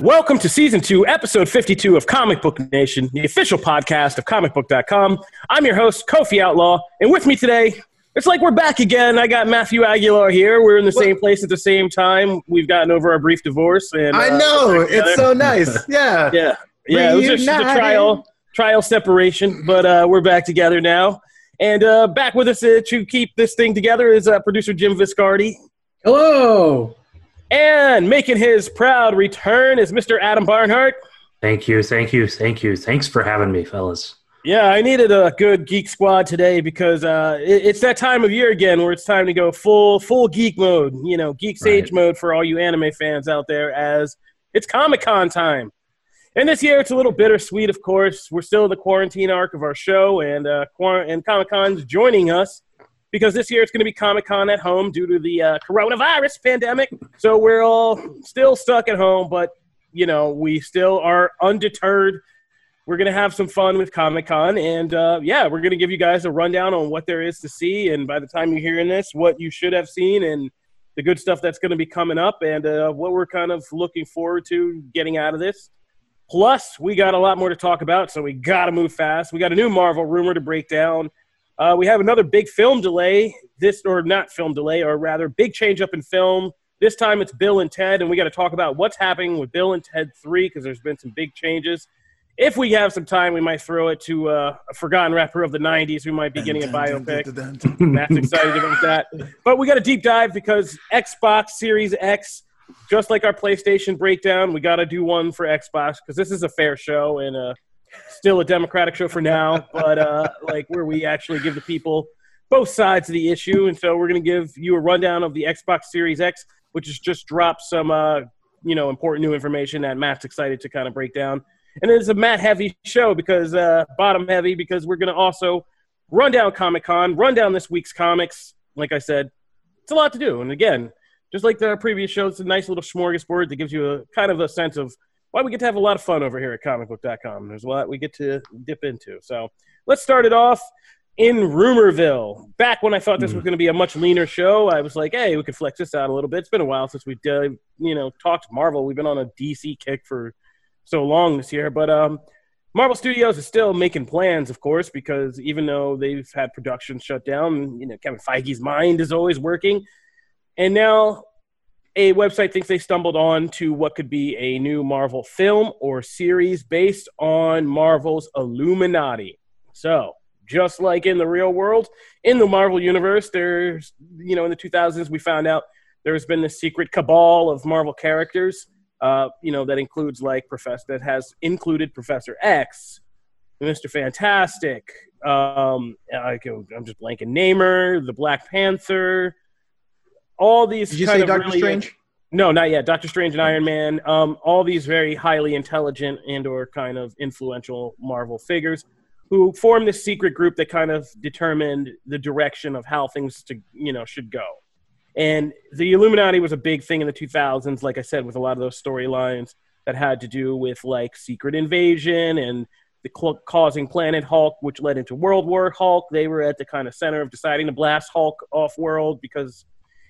Welcome to season two, episode 52 of Comic Book Nation, the official podcast of comicbook.com. I'm your host, Kofi Outlaw, and with me today, it's like we're back again. I got Matthew Aguilar here. We're in the same place at the same time. We've gotten over our brief divorce, and I uh, know it's so nice. Yeah. yeah, yeah. It was just a trial, trial separation, but uh, we're back together now. And uh, back with us uh, to keep this thing together is uh, producer Jim Viscardi. Hello. And making his proud return is Mr. Adam Barnhart. Thank you, thank you, thank you. Thanks for having me, fellas. Yeah, I needed a good geek squad today because uh, it, it's that time of year again where it's time to go full full geek mode. You know, geek sage Right. mode for all you anime fans out there, as it's Comic Con time. And this year it's a little bittersweet, of course. We're still in the quarantine arc of our show, and uh, and Comic Con's joining us because this year it's going to be Comic Con at home due to the uh, coronavirus pandemic. So we're all still stuck at home, but you know we still are undeterred we're going to have some fun with Comic Con. And uh, yeah, we're going to give you guys a rundown on what there is to see. And by the time you're hearing this, what you should have seen and the good stuff that's going to be coming up and uh, what we're kind of looking forward to getting out of this. Plus, we got a lot more to talk about, so we got to move fast. We got a new Marvel rumor to break down. Uh, we have another big film delay, this or not film delay, or rather, big change up in film. This time it's Bill and Ted, and we got to talk about what's happening with Bill and Ted 3 because there's been some big changes if we have some time, we might throw it to uh, a forgotten rapper of the '90s. We might be getting a biopic. Matt's excited about that. But we got a deep dive because Xbox Series X, just like our PlayStation breakdown, we got to do one for Xbox because this is a fair show and uh, still a democratic show for now. But uh, like where we actually give the people both sides of the issue, and so we're going to give you a rundown of the Xbox Series X, which has just dropped some uh, you know important new information that Matt's excited to kind of break down and it's a Matt heavy show because uh, bottom heavy because we're going to also run down Comic Con, run down this week's comics. Like I said, it's a lot to do, and again, just like the previous show, it's a nice little smorgasbord that gives you a kind of a sense of why we get to have a lot of fun over here at comicbook.com. There's a lot we get to dip into. So let's start it off in Rumorville. Back when I thought this was going to be a much leaner show, I was like, hey, we could flex this out a little bit. It's been a while since we did, you know, talked Marvel. We've been on a DC kick for so long this year. But um, Marvel Studios is still making plans, of course, because even though they've had production shut down, you know, Kevin Feige's mind is always working. And now a website thinks they stumbled on to what could be a new Marvel film or series based on Marvel's Illuminati. So, just like in the real world, in the Marvel universe, there's, you know, in the 2000s, we found out there's been this secret cabal of Marvel characters uh, you know, that includes like Professor that has included Professor X, Mister Fantastic. Um, I I'm just blanking. Namor, the Black Panther, all these. Did you kind say of Doctor really- Strange? No, not yet. Doctor Strange and Iron Man. Um, all these very highly intelligent and/or kind of influential Marvel figures who formed this secret group that kind of determined the direction of how things to you know should go. And the Illuminati was a big thing in the 2000s, like I said, with a lot of those storylines that had to do with like secret invasion and the cl- causing Planet Hulk, which led into World War Hulk. They were at the kind of center of deciding to blast Hulk off world because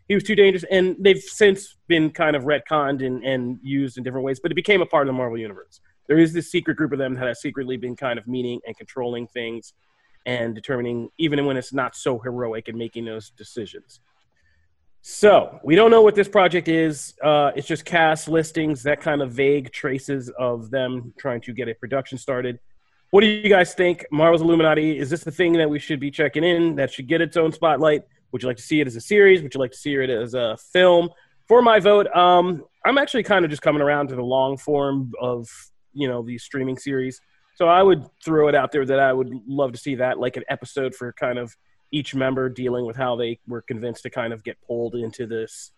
he was too dangerous. And they've since been kind of retconned and, and used in different ways, but it became a part of the Marvel Universe. There is this secret group of them that has secretly been kind of meeting and controlling things and determining, even when it's not so heroic, and making those decisions. So we don't know what this project is. Uh, it's just cast listings, that kind of vague traces of them trying to get a production started. What do you guys think? Marvel's Illuminati, is this the thing that we should be checking in that should get its own spotlight? Would you like to see it as a series? Would you like to see it as a film? For my vote, um, I'm actually kind of just coming around to the long form of you know these streaming series. So I would throw it out there that I would love to see that, like an episode for kind of each member dealing with how they were convinced to kind of get pulled into this,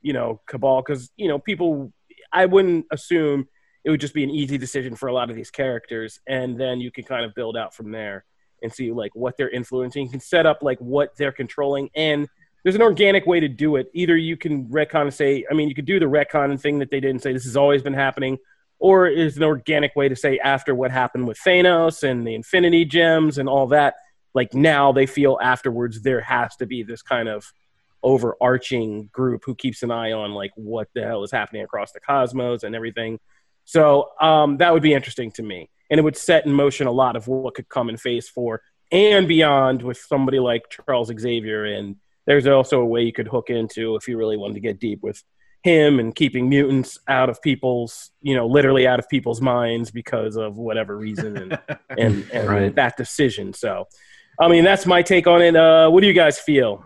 you know, cabal. Because you know, people, I wouldn't assume it would just be an easy decision for a lot of these characters, and then you can kind of build out from there and see like what they're influencing. You can set up like what they're controlling, and there's an organic way to do it. Either you can retcon and say, I mean, you could do the retcon thing that they did and say this has always been happening, or is an organic way to say after what happened with Thanos and the Infinity Gems and all that, like now they feel afterwards there has to be this kind of overarching group who keeps an eye on like what the hell is happening across the cosmos and everything. So um, that would be interesting to me, and it would set in motion a lot of what could come in Phase Four and beyond with somebody like Charles Xavier. And there's also a way you could hook into if you really wanted to get deep with him and keeping mutants out of people's, you know, literally out of people's minds because of whatever reason and and, and Right. that decision. So, I mean, that's my take on it. Uh, what do you guys feel?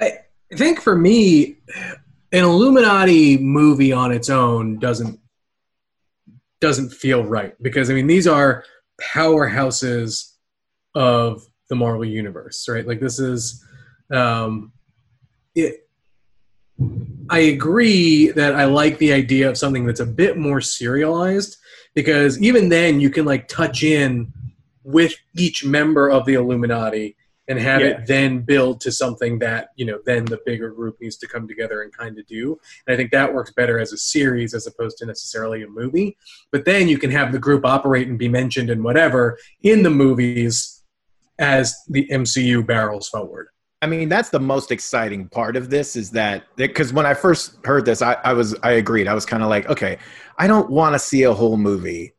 I think for me, an Illuminati movie on its own doesn't doesn't feel right because I mean these are powerhouses of the Marvel universe, right? Like this is um, it. I agree that I like the idea of something that's a bit more serialized because even then you can like touch in with each member of the Illuminati and have Yeah. it then build to something that you know then the bigger group needs to come together and kind of do and i think that works better as a series as opposed to necessarily a movie but then you can have the group operate and be mentioned and whatever in the movies as the mcu barrels forward I mean, that's the most exciting part of this is that because when I first heard this, I, I was I agreed. I was kind of like, okay, I don't want to see a whole movie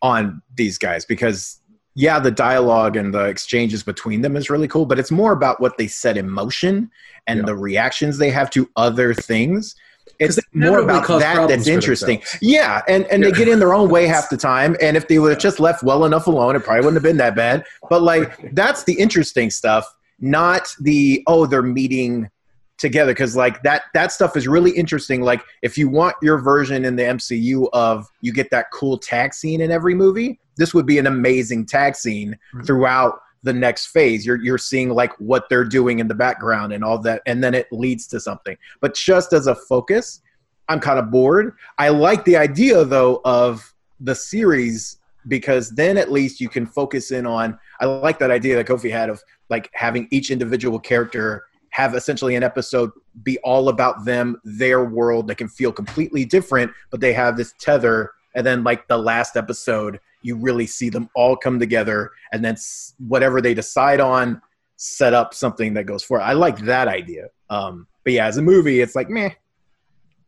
on these guys because yeah, the dialogue and the exchanges between them is really cool, but it's more about what they set in motion and Yeah. the reactions they have to other things. It's more about that that's interesting. Yeah, and, and they get in their own way half the time. And if they would have just left well enough alone, it probably wouldn't have been that bad. But like that's the interesting stuff, not the oh they're meeting together because like that that stuff is really interesting. Like if you want your version in the MCU of you get that cool tag scene in every movie, this would be an amazing tag scene Right. throughout the next phase. You're you're seeing like what they're doing in the background and all that, and then it leads to something. But just as a focus, I'm kind of bored. I like the idea though of the series because then at least you can focus in on. I like that idea that Kofi had of like having each individual character have essentially an episode be all about them, their world. They can feel completely different, but they have this tether. And then like the last episode, you really see them all come together, and then whatever they decide on, set up something that goes forward. I like that idea. Um, but yeah, as a movie, it's like meh.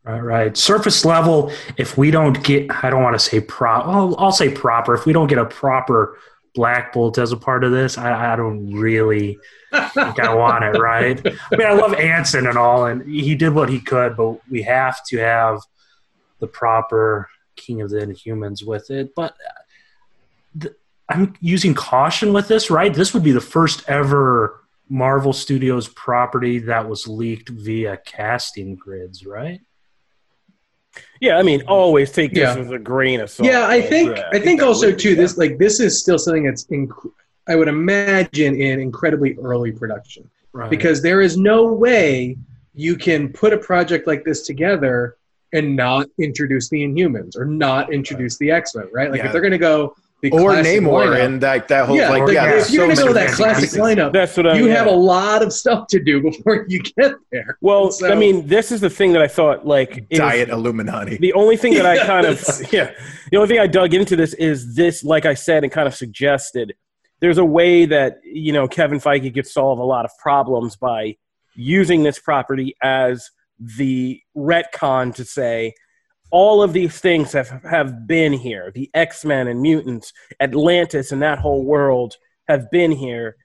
Right, right. Surface level. If we don't get, I don't want to say prop. I'll say proper. If we don't get a proper Black Bolt as a part of this, I, I don't really think I want it. Right. I mean, I love Anson and all, and he did what he could, but we have to have the proper King of the Inhumans with it. But uh, th- I'm using caution with this. Right. This would be the first ever Marvel Studios property that was leaked via casting grids. Right. Yeah, I mean, always take this Yeah. with a grain of salt. yeah i think Yeah. i think that also would too yeah. this like this is still something that's inc- i would imagine in incredibly early production Right. because there is no way you can put a project like this together and not introduce the Inhumans or not introduce the X Men, right? Like Yeah. if they're going to go the Or classic Namor lineup- and like that whole yeah, like like, yeah, if you're so going to go with that classic pieces. lineup, That's what I you yeah. have a lot of stuff to do before you get there. Well, So- I mean, this is the thing that I thought like Diet Illuminati. The only thing that I kind of yeah, the only thing I dug into this is this, like I said, and kind of suggested. There's a way that you know Kevin Feige could solve a lot of problems by using this property as the retcon to say all of these things have have been here. The X Men and mutants, Atlantis, and that whole world have been here,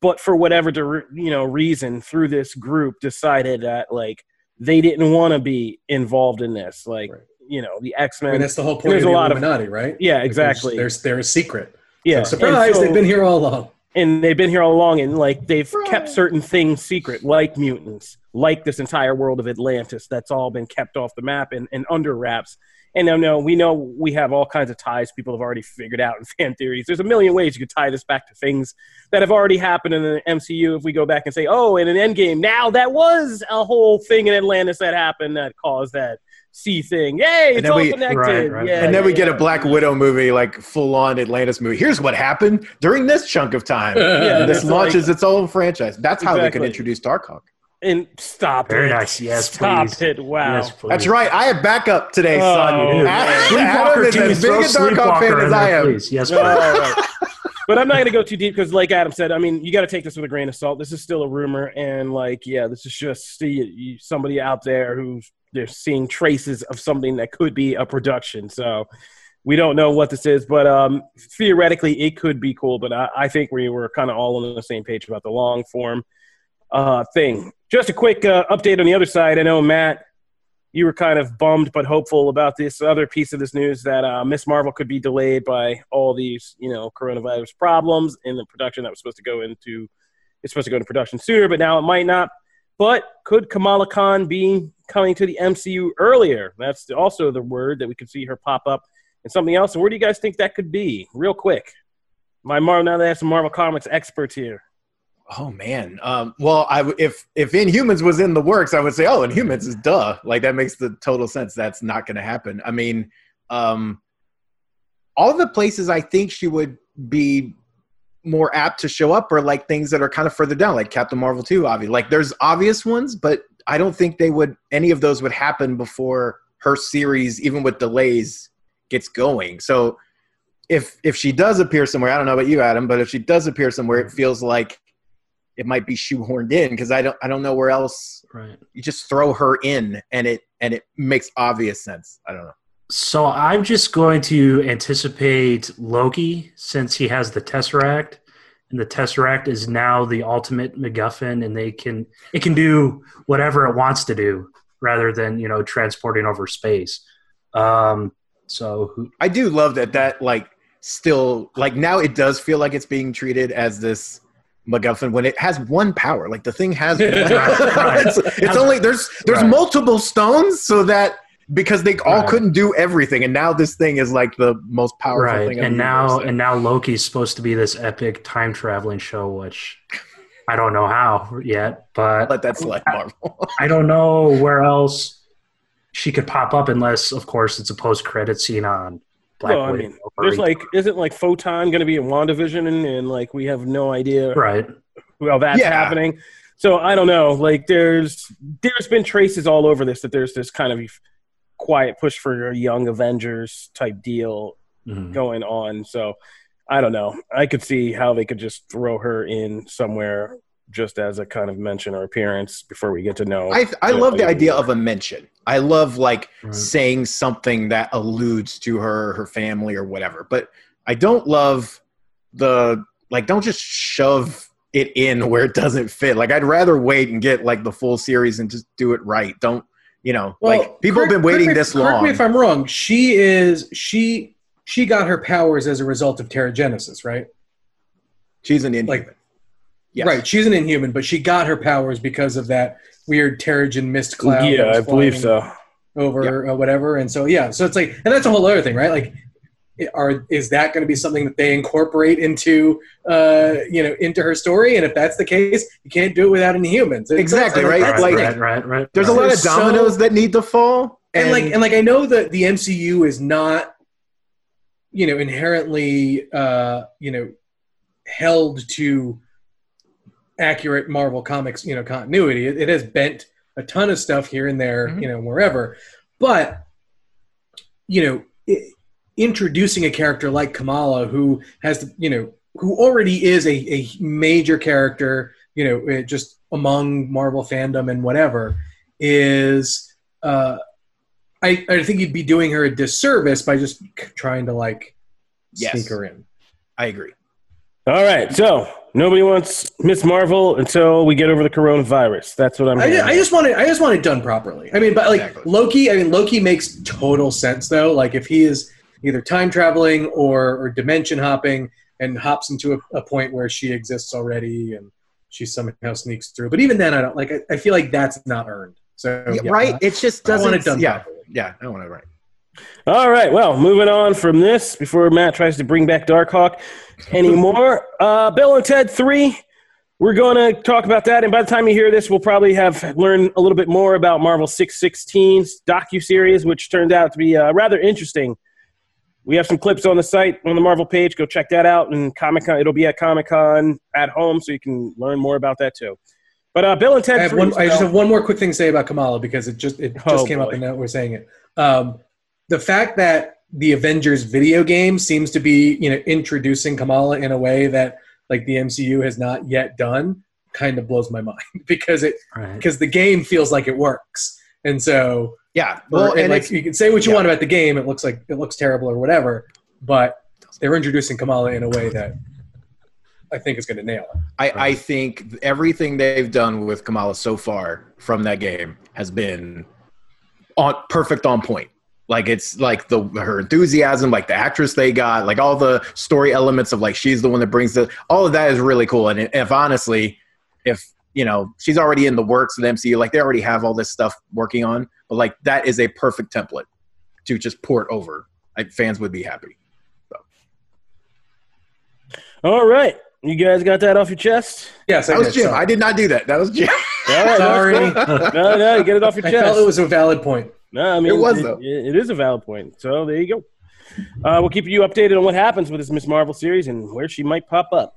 but for whatever you know reason, through this group, decided that like they didn't want to be involved in this. Like Right. you know, the X I mean, that's the whole point There's of a the lot of- Illuminati, right? Yeah, Like, exactly. There's, there's, they're a secret. yeah, So, surprise, so- they've been here all along. And they've been here all along and like they've kept certain things secret like mutants like this entire world of atlantis that's all been kept off the map and, and under wraps. And no no we know we have all kinds of ties people have already figured out in fan theories. There's a million ways you could tie this back to things that have already happened in the mcu if we go back and say oh in an endgame now that was a whole thing in atlantis that happened that caused that sea thing yay it's all we- connected Right, right. Yeah, and then we yeah, get a. Black Widow movie, like full on Atlantis movie. Here's what happened during this chunk of time. Yeah, this it's launches like- its own franchise. That's how they Exactly. can introduce Darkhawk. and stop Very it nice. Yes, stop please. it wow Yes, please. That's right. I have backup today, Oh, son. Adam Sleepwalker is too. as big a Darkhawk fan as I am. please. Yes, All please. right. but I'm not going to go too deep because, like Adam said, I mean, you got to take this with a grain of salt. This is still a rumor, and like, yeah, this is just see, somebody out there who's they're seeing traces of something that could be a production. So we don't know what this is, but um, theoretically, it could be cool. But I, I think we were kind of all on the same page about the long form uh, thing. Just a quick uh, update on the other side. I know Matt you were kind of bummed but hopeful about this other piece of this news that uh, Miss Marvel could be delayed by all these, you know, coronavirus problems in the production that was supposed to go into. It's supposed to go into production sooner, but now it might not. But could Kamala Khan be coming to the MCU earlier? That's also the word that we could see her pop up and something else. And where do you guys think that could be? Real quick, my Marvel. Now that I have some Marvel Comics experts here. Oh man. Um, well, I if if Inhumans was in the works, I would say, oh, Inhumans is duh. Like that makes the total sense. That's not going to happen. I mean, um, all the places I think she would be more apt to show up are like things that are kind of further down, like Captain Marvel two. Obviously, like there's obvious ones, but I don't think they would. Any of those would happen before her series, even with delays, gets going. So. If if she does appear somewhere, I don't know about you, Adam, but if she does appear somewhere, it feels like it might be shoehorned in because I don't I don't know where else. Right. You just throw her in and it and it makes obvious sense. I don't know. So I'm just going to anticipate Loki since he has the Tesseract, and the Tesseract is now the ultimate MacGuffin, and they can it can do whatever it wants to do rather than you know transporting over space. Um, so who, I do love that that like still like now it does feel like it's being treated as this MacGuffin when it has one power. Like the thing has, it's, it's only there's there's right. multiple stones, so that because they all right. couldn't do everything, and now this thing is like the most powerful right. thing. And now and now Loki's supposed to be this epic time traveling show, which I don't know how yet, but let that select Marvel. I don't know where else she could pop up unless, of course, it's a post credit scene on Black well, I mean, there's like, isn't like Photon going to be in WandaVision, and, and like we have no idea, right? Well, that's yeah. happening. So I don't know. Like, there's there's been traces all over this that there's this kind of quiet push for a young Avengers type deal mm-hmm. going on. So I don't know. I could see how they could just throw her in somewhere just as a kind of mention or appearance before we get to know. I I love the idea of a mention. I love like right. saying something that alludes to her, her family, or whatever. But I don't love the like. Don't just shove it in where it doesn't fit. Like I'd rather wait and get like the full series and just do it right. Don't you know? Well, like people correct, have been waiting this long. Correct me if I'm wrong. She is she she got her powers as a result of Terrigenesis, right? She's an Inhuman. Like, Yes. Right, she's an inhuman, but she got her powers because of that weird Terrigen mist cloud. Yeah, I believe so. Over yeah. uh, whatever, and so yeah, so it's like, and that's a whole other thing, right? Like, are is that going to be something that they incorporate into, uh, you know, into her story? And if that's the case, you can't do it without Inhumans. exactly, right? Right, like, right, right, right. There's a lot of dominoes so, that need to fall, and, and like, and like, I know that the MCU is not, you know, inherently, uh, you know, held to accurate Marvel Comics, you know, continuity. It, it has bent a ton of stuff here and there, mm-hmm. you know, wherever. But you know, it, introducing a character like Kamala, who has, you know, who already is a, a major character, you know, eh, just among Marvel fandom and whatever, is uh, I, I think you'd be doing her a disservice by just trying to like yes. sneak her in. I agree. All right, so nobody wants Miss Marvel until we get over the coronavirus. That's what I'm. I, I just want it. I just want it done properly. I mean, but like exactly. Loki. I mean, Loki makes total sense though. Like if he is either time traveling or, or dimension hopping and hops into a, a, point where she exists already and she somehow sneaks through. But even then, I don't like. I, I feel like that's not earned. So yeah, right, uh, it just doesn't. I want it done. Yeah, properly. yeah, I want it right. All right. Well, moving on from this before Matt tries to bring back Darkhawk anymore. uh, Bill and Ted 3. We're going to talk about that. And by the time you hear this, we'll probably have learned a little bit more about Marvel 616's docu-series, which turned out to be uh, rather interesting. We have some clips on the site on the Marvel page. Go check that out. And Comic Con, it'll be at Comic Con at home, so you can learn more about that too. But uh, Bill and Ted. I, one, I, just have one more quick thing to say about Kamala because it just it just oh, came boy. up and now we're saying it. Um, the fact that the Avengers video game seems to be you know introducing Kamala in a way that like the MCU has not yet done kind of blows my mind because it Right. because the game feels like it works and so Yeah. well and like you can say what you yeah. want about the game it looks like it looks terrible or whatever but they're introducing Kamala in a way that I think is going to nail it I, I think everything they've done with Kamala so far from that game has been on perfect on point. Like it's like the her enthusiasm, like the actress they got, like all the story elements of like she's the one that brings the all of that is really cool. And if honestly, if you know she's already in the works of the MCU, like they already have all this stuff working on, but like that is a perfect template to just port over. Like fans would be happy. All right. You guys got that off your chest? yes I That was did, Jim. sorry. I did not do that. That was Jim. All right, Sorry. No, no, you get it off your I chest. felt it was a valid point No, I mean It was, it, though. it is a valid point. So there you go. Uh, we'll keep you updated on what happens with this Miss Marvel series and where she might pop up.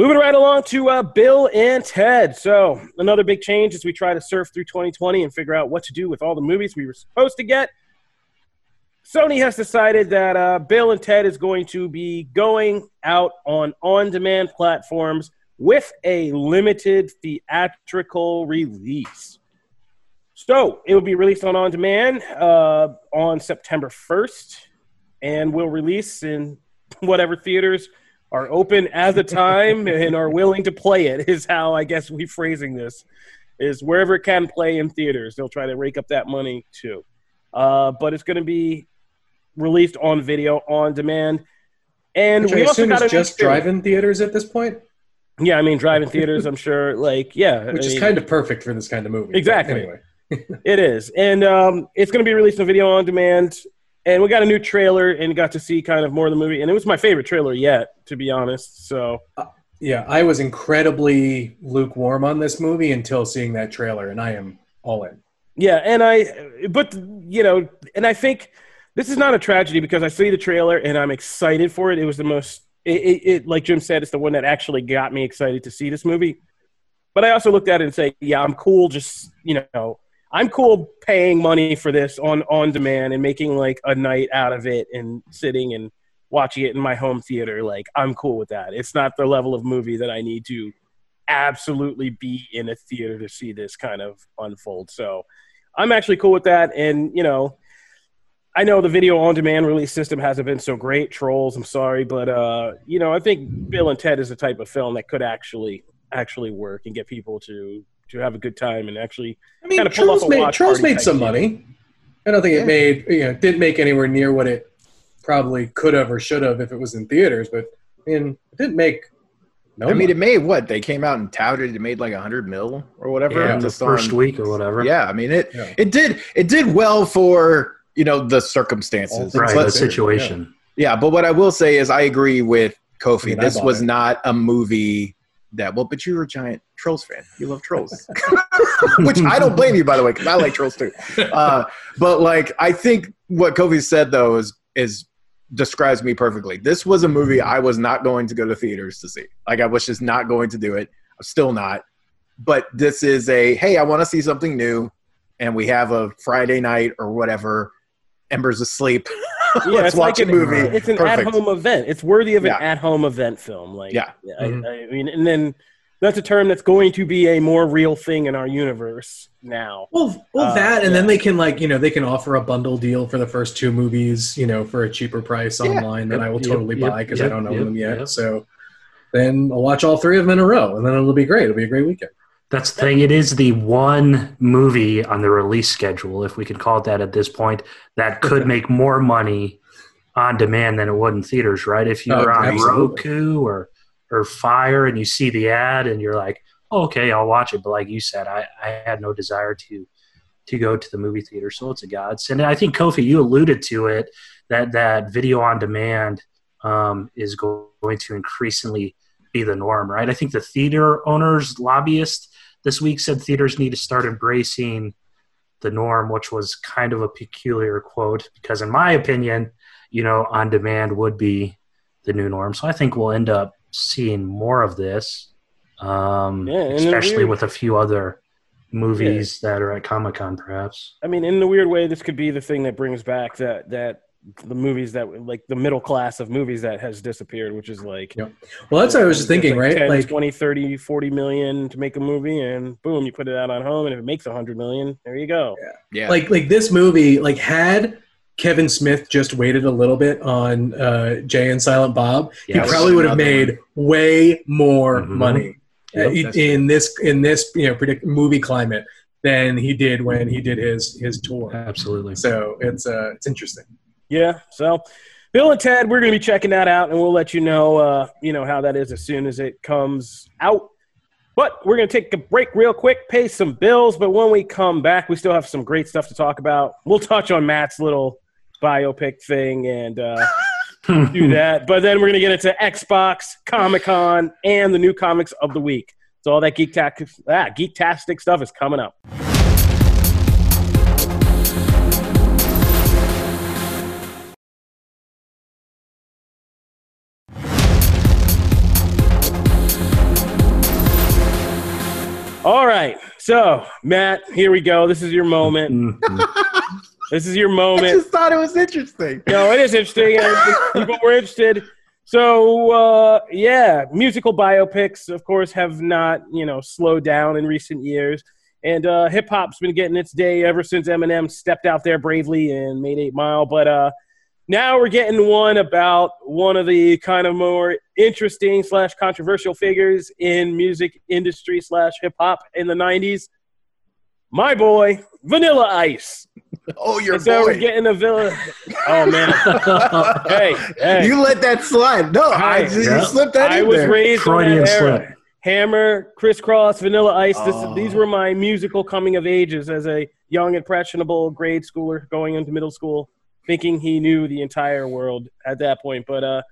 Moving right along to uh, Bill and Ted. So another big change as we try to surf through 2020 and figure out what to do with all the movies we were supposed to get. Sony has decided that uh, Bill and Ted is going to be going out on on-demand platforms with a limited theatrical release. So it will be released on on demand uh, on September 1st, and will release in whatever theaters are open at the time and are willing to play it. Is how I guess we phrasing this is wherever it can play in theaters, they'll try to rake up that money too. Uh, but it's going to be released on video on demand, and which I we also assume got is just drive-in theaters at this point Yeah, I mean drive-in theaters. I'm sure, like yeah, which I is mean- kind of perfect for this kind of movie Exactly. anyway It is, and um, it's going to be released on video on demand. And we got a new trailer and got to see kind of more of the movie, and it was my favorite trailer yet, to be honest. So uh, Yeah, I was incredibly lukewarm on this movie until seeing that trailer, and I am all in. yeah, and I, but you know, and I think this is not a tragedy because I see the trailer and I'm excited for it. It was the most, it, it, it like Jim said, it's the one that actually got me excited to see this movie. But I also looked at it and say, yeah, I'm cool. Just you know, I'm cool paying money for this on on demand and making like a night out of it and sitting and watching it in my home theater. Like I'm cool with that. It's not the level of movie that I need to absolutely be in a theater to see this kind of unfold. So I'm actually cool with that. And you know, I know the video on demand release system hasn't been so great. Trolls, I'm sorry, but uh, you know, I think Bill and Ted is the type of film that could actually actually work and get people to to have a good time and actually I mean, Kinda pull off a made, watch Trolls party made some deal. money. I don't think Yeah. it made, you know, didn't make anywhere near what it probably could have or should have if it was in theaters, but I mean, it didn't make no I mean, it made what they came out and touted. It made like a hundred mil or whatever. Yeah, in the first on- week or whatever. Yeah, I mean it. Yeah. It did. It did well for you know the circumstances. All Right, But- the situation. Yeah, but what I will say is I agree with Kofi. I mean, this was it. not a movie that well, but you're a giant Trolls fan. You love Trolls, which I don't blame you by the way because I like Trolls too. Uh, but like I think what Kofi said though is is describes me perfectly. This was a movie I was not going to go to theaters to see. Like I was just not going to do it. I'm still not. But this is a hey, I want to see something new, and we have a Friday night or whatever. Ember's asleep. Yeah, Let's it's watch like a an- movie. It's an Perfect. at-home event. It's worthy of an Yeah. at-home event film. Like, Yeah. I, Mhm. I mean, and then that's a term that's going to be a more real thing in our universe now. Well, well, Uh, that, and yeah. then they can like you know they can offer a bundle deal for the first two movies, you know, for a cheaper price Yeah. online that I will yep, totally yep, buy because I don't own yep, them yet. yep. So then I'll watch all three of them in a row, and then it'll be great. It'll be a great weekend. That's the thing. It is the one movie on the release schedule, if we could call it that at this point, that could make more money on demand than it would in theaters, right? If you Oh, on absolutely. Roku or or Fire and you see the ad and you're like, oh, okay, I'll watch it. But like you said, I, I had no desire to to go to the movie theater, so it's a godsend. And I think Kofi, you alluded to it that that video on demand um, is going to increasingly be the norm, right? I think the theater owners, lobbyists this week said theaters need to start embracing the norm, which was kind of a peculiar quote because, in my opinion, you know, on demand would be the new norm. So I think we'll end up seeing more of this, um, Yeah, especially with a few other movies that are at Comic Con, perhaps. I mean, in the weird way, this could be the thing that brings back that that the movies that like the middle class of movies that has disappeared, which is like Yep. Well, that's what I was just thinking, like right? 10, Like, 20, 30, 40 million to make a movie, and boom, you put it out on home, and if it makes 100 million, there you go. Yeah. yeah. like, like this movie, like had Kevin Smith just waited a little bit on uh, Jay and Silent Bob, Yes. he probably would have Another made way more Mhm. money uh, Yep, in- in this in this you know predict movie climate than he did when he did his his tour. Absolutely. So it's uh, it's interesting. Yeah. So, Bill and Ted, we're going to be checking that out, and we'll let you know, uh, you know, how that is as soon as it comes out. But we're going to take a break real quick, pay some bills. But when we come back, we still have some great stuff to talk about. We'll touch on Matt's little biopic thing and uh, do that. But then we're going to get into Xbox, Comic Con, and the new comics of the week. So all that geek ah, geektastic stuff is coming up. So, Matt, here we go. This is your moment. This is your moment. I just thought it was interesting. No, it is interesting. People were interested. So, uh, yeah, musical biopics, of course, have not, you know, slowed down in recent years. And uh, hip hop's been getting its day ever since Eminem stepped out there bravely and made Eight Mile. But uh, now we're getting one about one of the kind of more interesting slash controversial figures in music industry slash hip hop in the '90s. My boy, Vanilla Ice. Oh, your And so boy. we're getting a villa. Oh man, hey, hey. You let that slide. No, I Hey, just, yeah. you slipped that I in was there. raised on Freudian that era. slip. Hammer, crisscross, Vanilla Ice. This, Oh. These were my musical coming of ages as a young, impressionable grade schooler going into middle school, thinking he knew the entire world at that point. But uh,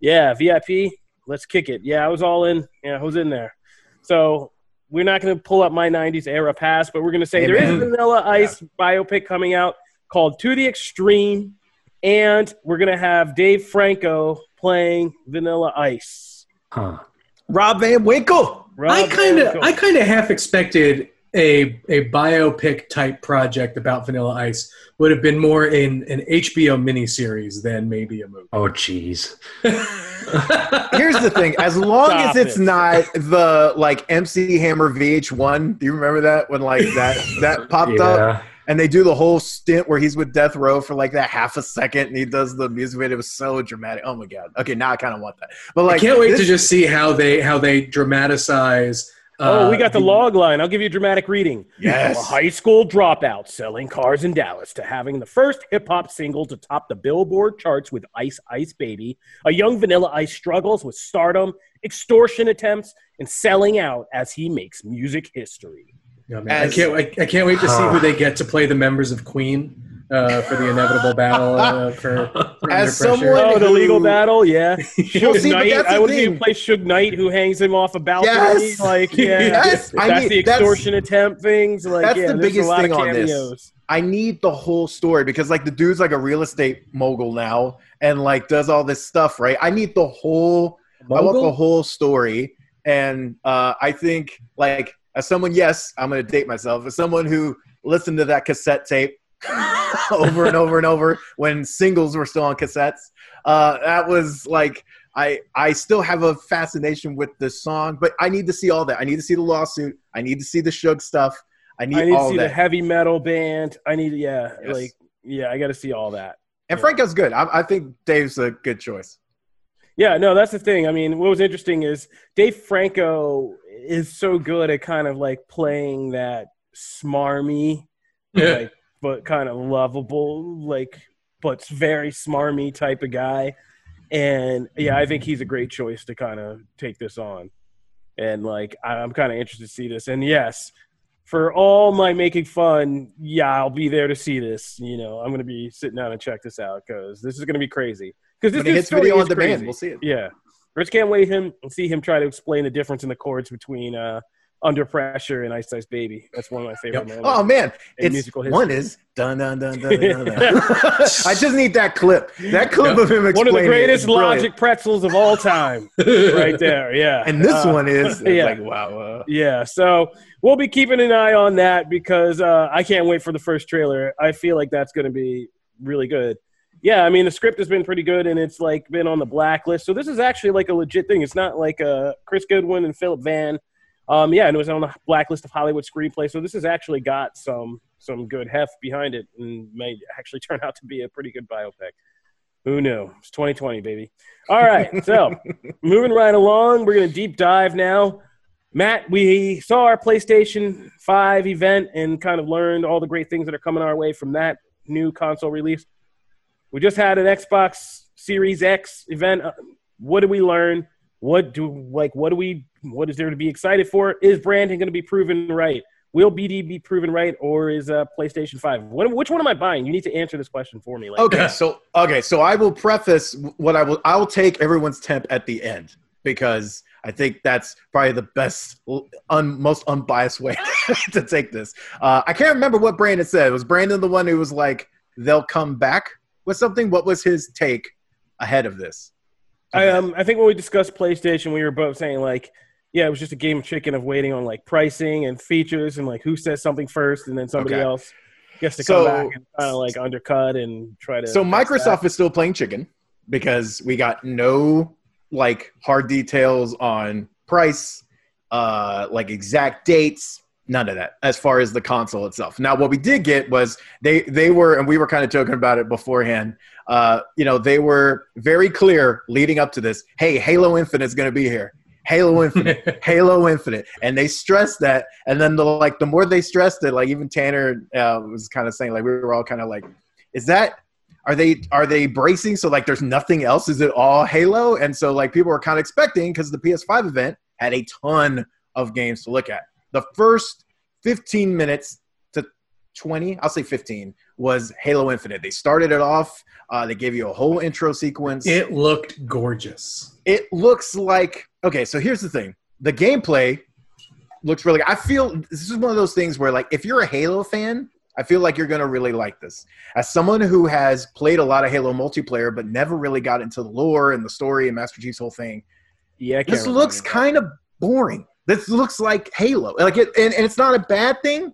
yeah, VIP, let's kick it. Yeah, I was all in. Yeah, I was in there. So we're not going to pull up my '90s era pass, but we're going to say there is a Vanilla Ice biopic coming out called To the Extreme, and we're going to have Dave Franco playing Vanilla Ice. Huh. Rob Van Winkle. Rob I kind of I kind of half expected a a biopic type project about Vanilla Ice would have been more in an HBO miniseries than maybe a movie. Oh, jeez. Here's the thing: as long Stop as it's it. not the like MC Hammer VH1, do you remember that when like that that popped up and they do the whole stint where he's with Death Row for like that half a second and he does the music video? It was so dramatic. Oh my god. Okay, now I kind of want that. But like, I can't wait this- to just see how they how they dramatize. Oh, uh, we got the log line. I'll give you a dramatic reading. Yes. A high school dropout selling cars in Dallas to having the first hip hop single to top the Billboard charts with Ice Ice Baby. A young Vanilla Ice struggles with stardom, extortion attempts, and selling out as he makes music history. Yeah, man. I can't I, I can't wait to see who they get to play the members of Queen uh, for the inevitable battle uh, for, for As someone- Oh, the who- legal battle, yeah. Suge see, but Knight. that's I the want to see thing. him play Suge Knight, who hangs him off a balcony. Yes. Like, yeah, Yes. I that's mean, the that's- extortion attempt things. Like, that's yeah, the biggest a lot thing of on this. I need the whole story because like the dude's like a real estate mogul now and like does all this stuff, right? I need the whole I want the whole story. And uh, I think like as someone, yes, I'm gonna date myself, as someone who listened to that cassette tape over and over and over when singles were still on cassettes. Uh, that was like I I still have a fascination with this song, but I need to see all that. I need to see the lawsuit. I need to see the Suge stuff. I need, I need to all see that. the heavy metal band. I need, yeah, Yes. like, yeah, I got to see all that. and Franco's good. I, I think Dave's a good choice. Yeah, no, that's the thing. I mean, what was interesting is Dave Franco is so good at kind of like playing that smarmy, Yeah. like, but kind of lovable, like, but very smarmy type of guy. And yeah, I think he's a great choice to kind of take this on. And like, I'm kind of interested to see this. And yes, for all my making fun, yeah, I'll be there to see this. You know, I'm going to be sitting down and check this out because this is going to be crazy. Because this When it hits video is on demand, crazy. we'll see it. Yeah, I just can't wait him and see him try to explain the difference in the chords between uh, "Under Pressure" and "Ice Ice Baby." That's one of my favorite Yep. Oh man, it's musical history. one is dun dun dun dun dun. dun. I just need that clip. That clip of him explaining one of the greatest logic pretzels of all time, right there. Yeah, And this Uh, one is yeah. like wow. Uh, Yeah, so we'll be keeping an eye on that because uh, I can't wait for the first trailer. I feel like that's going to be really good. yeah, I mean the script has been pretty good, and it's like been on the blacklist. So this is actually like a legit thing. It's not like uh, Chris Goodwin and Philip Van. Um, yeah, and it was on the blacklist of Hollywood screenplay. So this has actually got some some good heft behind it, and may actually turn out to be a pretty good biopic. Who knew? It's 2020, baby. All right, so moving right along, we're gonna deep dive now. Matt, we saw our PlayStation 5 event and kind of learned all the great things that are coming our way from that new console release. We just had an Xbox Series X event. Uh, what did we learn? What do like what do we what is there to be excited for? Is Brandon going to be proven right? Will BD be proven right, or is uh, PlayStation Five? What, which one am I buying? You need to answer this question for me. Like, Okay, so okay, so I will preface what I will. I will take everyone's temp at the end because I think that's probably the best, un, most unbiased way to take this. Uh, I can't remember what Brandon said. Was Brandon the one who was like, "They'll come back" with something? What was his take ahead of this? I um I think when we discussed PlayStation, we were both saying like, yeah, it was just a game of chicken of waiting on like pricing and features and like who says something first, and then somebody Okay. else gets to So- come back and kind of like undercut and try to. So Microsoft that. is still playing chicken because we got no like hard details on price, uh, like exact dates, none of that as far as the console itself. Now, what we did get was they they were, and we were kind of joking about it beforehand. Uh, you know, they were very clear leading up to this. Hey, Halo Infinite is going to be here. Halo Infinite, Halo Infinite, and they stressed that. And then the like, the more they stressed it, like even Tanner uh, was kind of saying, like we were all kind of like, is that are they are they bracing so like there's nothing else? Is it all halo? And so like people were kind of expecting because the ps5 event had a ton of games to look at. The first 15 minutes 20 i'll say 15 was halo infinite. They started it off uh, they gave you a whole intro sequence. It looked gorgeous. it looks like okay so here's the thing. The gameplay looks really i feel this is one of those things where like if you're a halo fan i feel like you're going to really like this. As someone who has played a lot of halo multiplayer but never really got into the lore and the story and master chief's whole thing yeah, this looks kind of boring. This looks like halo. Like it and, and it's not a bad thing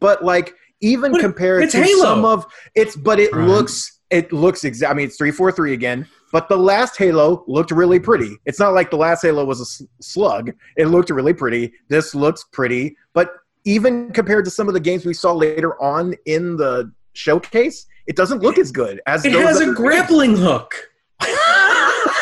but like even But compared it's to Halo. some of it's but it Right. looks it looks exact i mean it's 343 again but the last halo looked really pretty it's not like the last halo was a s- slug it looked really pretty this looks pretty but even compared to some of the games we saw later on in the showcase it doesn't look as good as It those has other a grappling hook.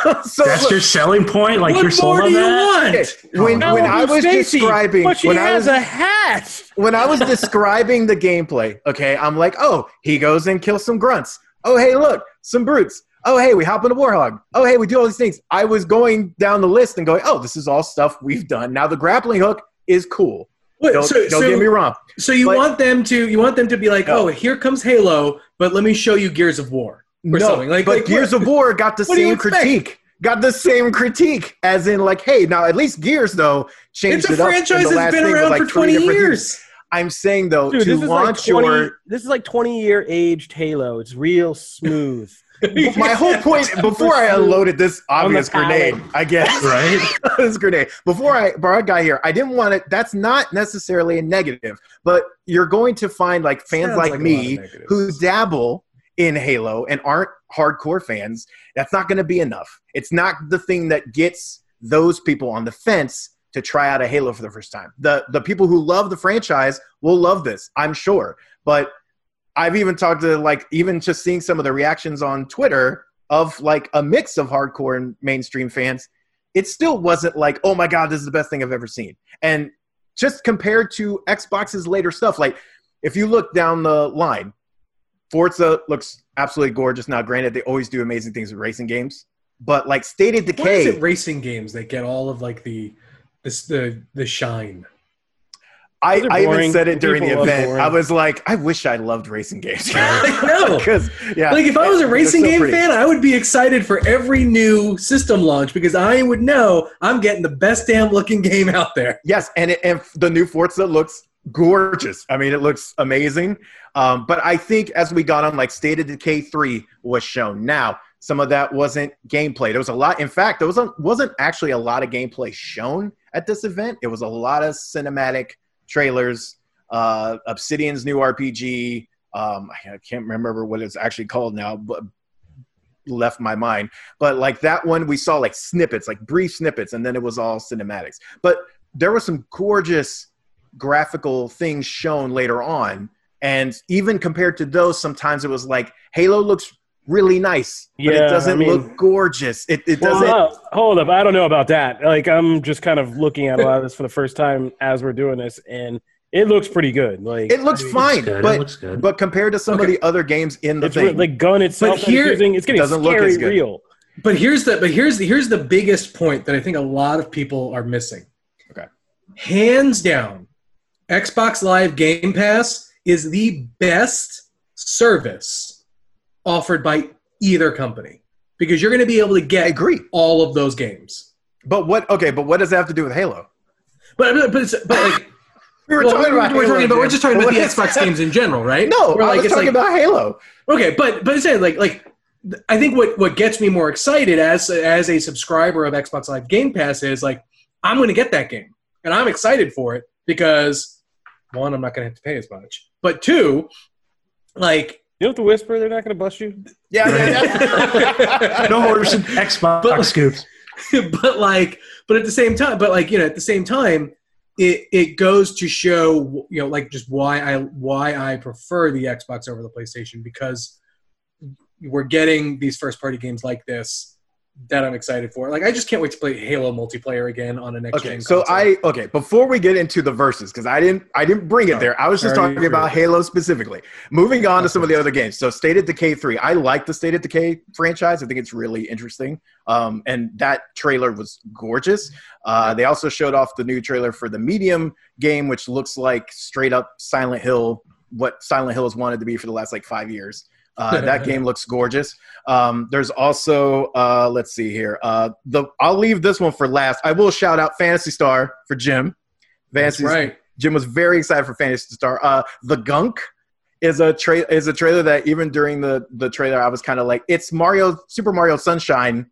Games. so That's look, your selling point. Like what you're sold more on do you that. want? okay, when, Now when i was Stacy, describing but she when I was, a hat. when I was describing the gameplay, okay, I'm like, oh, he goes and kills some grunts. Oh, hey, look, some brutes. Oh, hey, we hop in a Warthog. Oh, hey, we do all these things. I was going down the list and going, oh, this is all stuff we've done. Now the grappling hook is cool. Wait, Don't, so, don't so, get me wrong. so you but- want them to you want them to be like, No. oh, here comes Halo, but let me show you Gears of War or no, something. Like, but like, Gears of War got the what do you same critique. Got the same critique, as in like, hey, now at least Gears though changed It's a it up. and franchise the that's last been thing was, around like, for 20 different years. I'm saying though Dude, to this is like launch 20, your This is like 20 year aged Halo. It's real smooth. my whole point before I unloaded this obvious grenade. I guess. Right? this grenade. Before I before I got here, I didn't want it. That's not necessarily a negative, but you're going to find like fans Sounds like, like me who dabble in Halo and aren't hardcore fans. That's not going to be enough. It's not the thing that gets those people on the fence to try out a Halo for the first time. The the people who love the franchise will love this, I'm sure. But I've even talked to like even just seeing some of the reactions on Twitter of like a mix of hardcore and mainstream fans, it still wasn't like, oh my god, this is the best thing I've ever seen. And just compared to Xbox's later stuff, like if you look down the line, Forza looks absolutely gorgeous. Now, granted, they always do amazing things with racing games, but like Stated Why is Decay, it racing games that get all of like the this the the shine? I, I even said it during the People love event. boring. I was like, I wish I loved racing games. I know. Because yeah, Like if I was a racing so game pretty. fan, I would be excited for every new system launch because I would know I'm getting the best damn looking game out there. Yes, and it, and the new Forza looks gorgeous. I mean, it looks amazing. Um, but I think as we got on, like State of Decay three was shown. Now some of that wasn't gameplay. There was a lot. In fact, there wasn't wasn't actually a lot of gameplay shown at this event. It was a lot of cinematic trailers. Uh, Obsidian's new RPG. Um, I can't remember what it's actually called now, but left my mind. But like that one, we saw like snippets, like brief snippets, and then it was all cinematics. But there were some gorgeous graphical things shown later on. And even compared to those, sometimes it was like Halo looks really nice, but Yeah, it doesn't I mean- look gorgeous. It, it Well, doesn't. uh, hold up. I don't know about that. Like, I'm just kind of looking at a lot of this for the first time as we're doing this, and it looks pretty good. Like, it looks I mean, fine, good, it but looks good. but compared to some of the other games in the It's thing, re- like gun itself. But it's here- using, it's getting doesn't look scary as good. real. But here's the but here's the here's the biggest point that I think a lot of people are missing. Okay. Hands down, Xbox Live Game Pass is the best service offered by either company because you're going to be able to I get agree. all of those games. But what? Okay, but what does that have to do with Halo? But but but, it's, but like We were well, talking about we're Halo, talking about we're just talking about the Xbox games in general, right? No, We're I was it's talking about Halo. Okay, but but it's like like I think what what gets me more excited as as a subscriber of Xbox Live Game Pass is like I'm going to get that game and I'm excited for it because one I'm not going to have to pay as much, but two, like You don't have to whisper. They're not going to bust you. Yeah, yeah, yeah. no more Xbox But- scoops. but like but at the same time but like you know at the same time it it goes to show you know like just why I why I prefer the Xbox over the PlayStation because we're getting these first party games like this that I'm excited for. Like I just can't wait to play Halo multiplayer again on a next Okay, gen. so console. I okay before we get into the verses because I didn't I didn't bring it there. I was just talking about. Halo specifically. Moving on to some of the other games. So State of Decay three. I like the State of Decay franchise. I think it's really interesting. Um, and that trailer was gorgeous. Uh, they also showed off the new trailer for the Medium game, which looks like straight up Silent Hill. What Silent Hill has wanted to be for the last like five years. Uh, that game looks gorgeous. Um, there's also uh, let's see here. Uh, the I'll leave this one for last. I will shout out Phantasy Star for Jim. Fantasy right. Jim was very excited for Phantasy Star. Uh, the Gunk is a tra- is a trailer that even during the the trailer I was kind of like it's Mario Super Mario Sunshine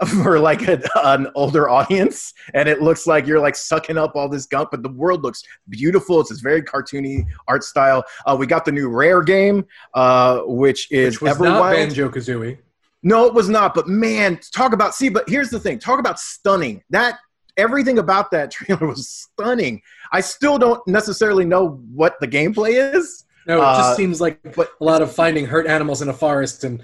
for like a, an older audience, and it looks like you're like sucking up all this gunk, but the world looks beautiful. It's this very cartoony art style. Uh, we got the new Rare game, uh, which is Which was not. Banjo Kazooie. No, it was not. But man, talk about see. But here's the thing: talk about stunning. That everything about that trailer was stunning. I still don't necessarily know what the gameplay is. No, it Uh, just seems like a lot of finding hurt animals in a forest and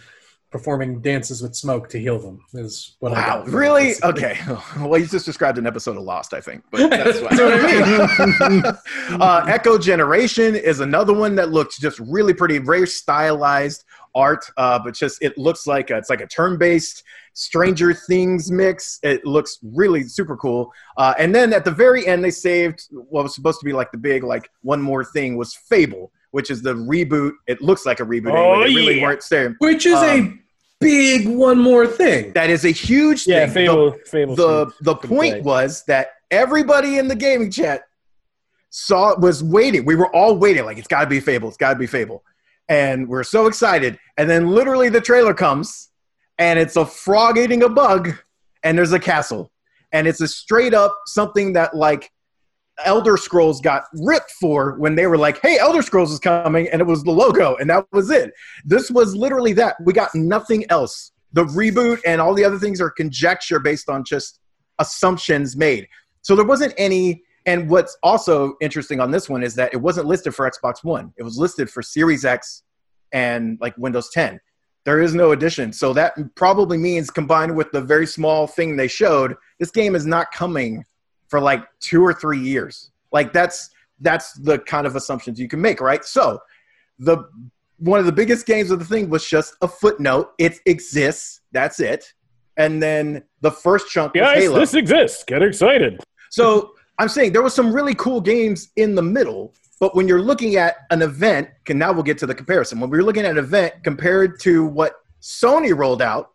performing dances with smoke to heal them is what I Wow, got. really? Okay. Well, you just described an episode of Lost, I think. But that's what, I mean. uh, Echo Generation is another one that looks just really pretty, very stylized art, uh, but just it looks like a, it's like a turn-based Stranger Things mix. It looks really super cool. Uh, and then at the very end, they saved what was supposed to be like the big like one more thing was Fable, which is the reboot. It looks like a reboot. Oh, anyway. They really yeah. weren't saying Which is a Um, big one more thing. that is a huge Yeah, thing. The- Fable. Fable. the the point play. was that everybody in the gaming chat saw was waiting. We were all waiting, like it's got to be Fable. It's got to be Fable, and we're so excited. And then literally the trailer comes, and it's a frog eating a bug, and there's a castle, and it's a straight up something that like Elder Scrolls got ripped for when they were like, "Hey, Elder Scrolls is coming," and it was the logo, and that was it. This was literally that. We got nothing else. The reboot and all the other things are conjecture based on just assumptions made. So there wasn't any. And what's also interesting on this one is that it wasn't listed for Xbox One. It was listed for Series X and like Windows 10. There is no addition. So that probably means combined with the very small thing they showed, this game is not coming for like two or three years. Like that's that's the kind of assumptions you can make, right? So the one of the biggest games of the thing was just a footnote. It exists. That's it. And then the first chunk was Guys, Halo. this exists. Get excited. So I'm saying there was some really cool games in the middle, but when you're looking at an event, and now we'll get to the comparison. When we're looking at an event compared to what Sony rolled out,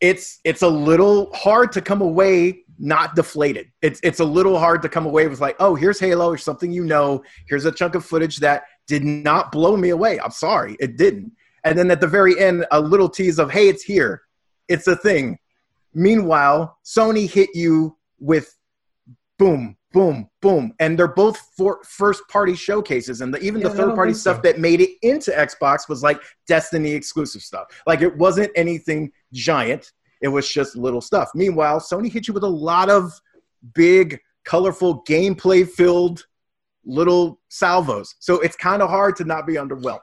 it's it's a little hard to come away not deflated. It's it's a little hard to come away with like, oh, here's Halo, here's something you know, here's a chunk of footage that did not blow me away. I'm sorry, it didn't. And then at the very end, a little tease of, hey, it's here, it's a thing. Meanwhile, Sony hit you with boom, boom, boom, and they're both for first party showcases, and the, even Yeah, the third party stuff so. that made it into Xbox was like Destiny exclusive stuff. Like it wasn't anything giant; it was just little stuff. Meanwhile, Sony hit you with a lot of big, colorful, gameplay filled little salvos. So it's kind of hard to not be underwhelmed.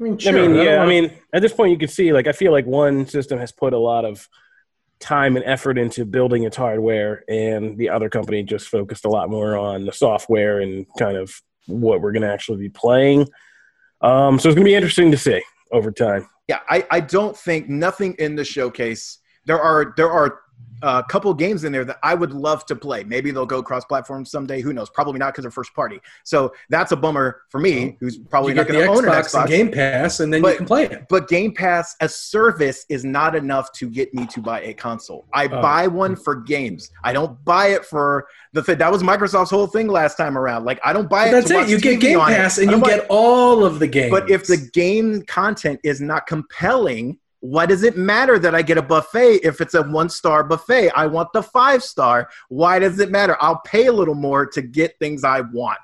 I mean, I mean, yeah. I wanna- mean, at this point, you can see like I feel like one system has put a lot of time and effort into building its hardware, and the other company just focused a lot more on the software and kind of what we're going to actually be playing. Um, so it's going to be interesting to see over time. Yeah, I, I don't think nothing in the showcase. There are there are a couple games in there that I would love to play. Maybe they'll go cross platform someday. Who knows? Probably not because they're first party. So that's a bummer for me, who's probably not going to own an Xbox Game Pass, and then But- you can play it. but Game Pass as service is not enough to get me to buy a console. I Oh. buy one for games. I don't buy it for the thing. That was Microsoft's whole thing last time around. Like I don't buy it. That's it. You get Game on it. Pass, and you get all of the games. But if the game content is not compelling, why does it matter that I get a buffet if it's a one star buffet? I want the five star. Why does it matter? I'll pay a little more to get things I want.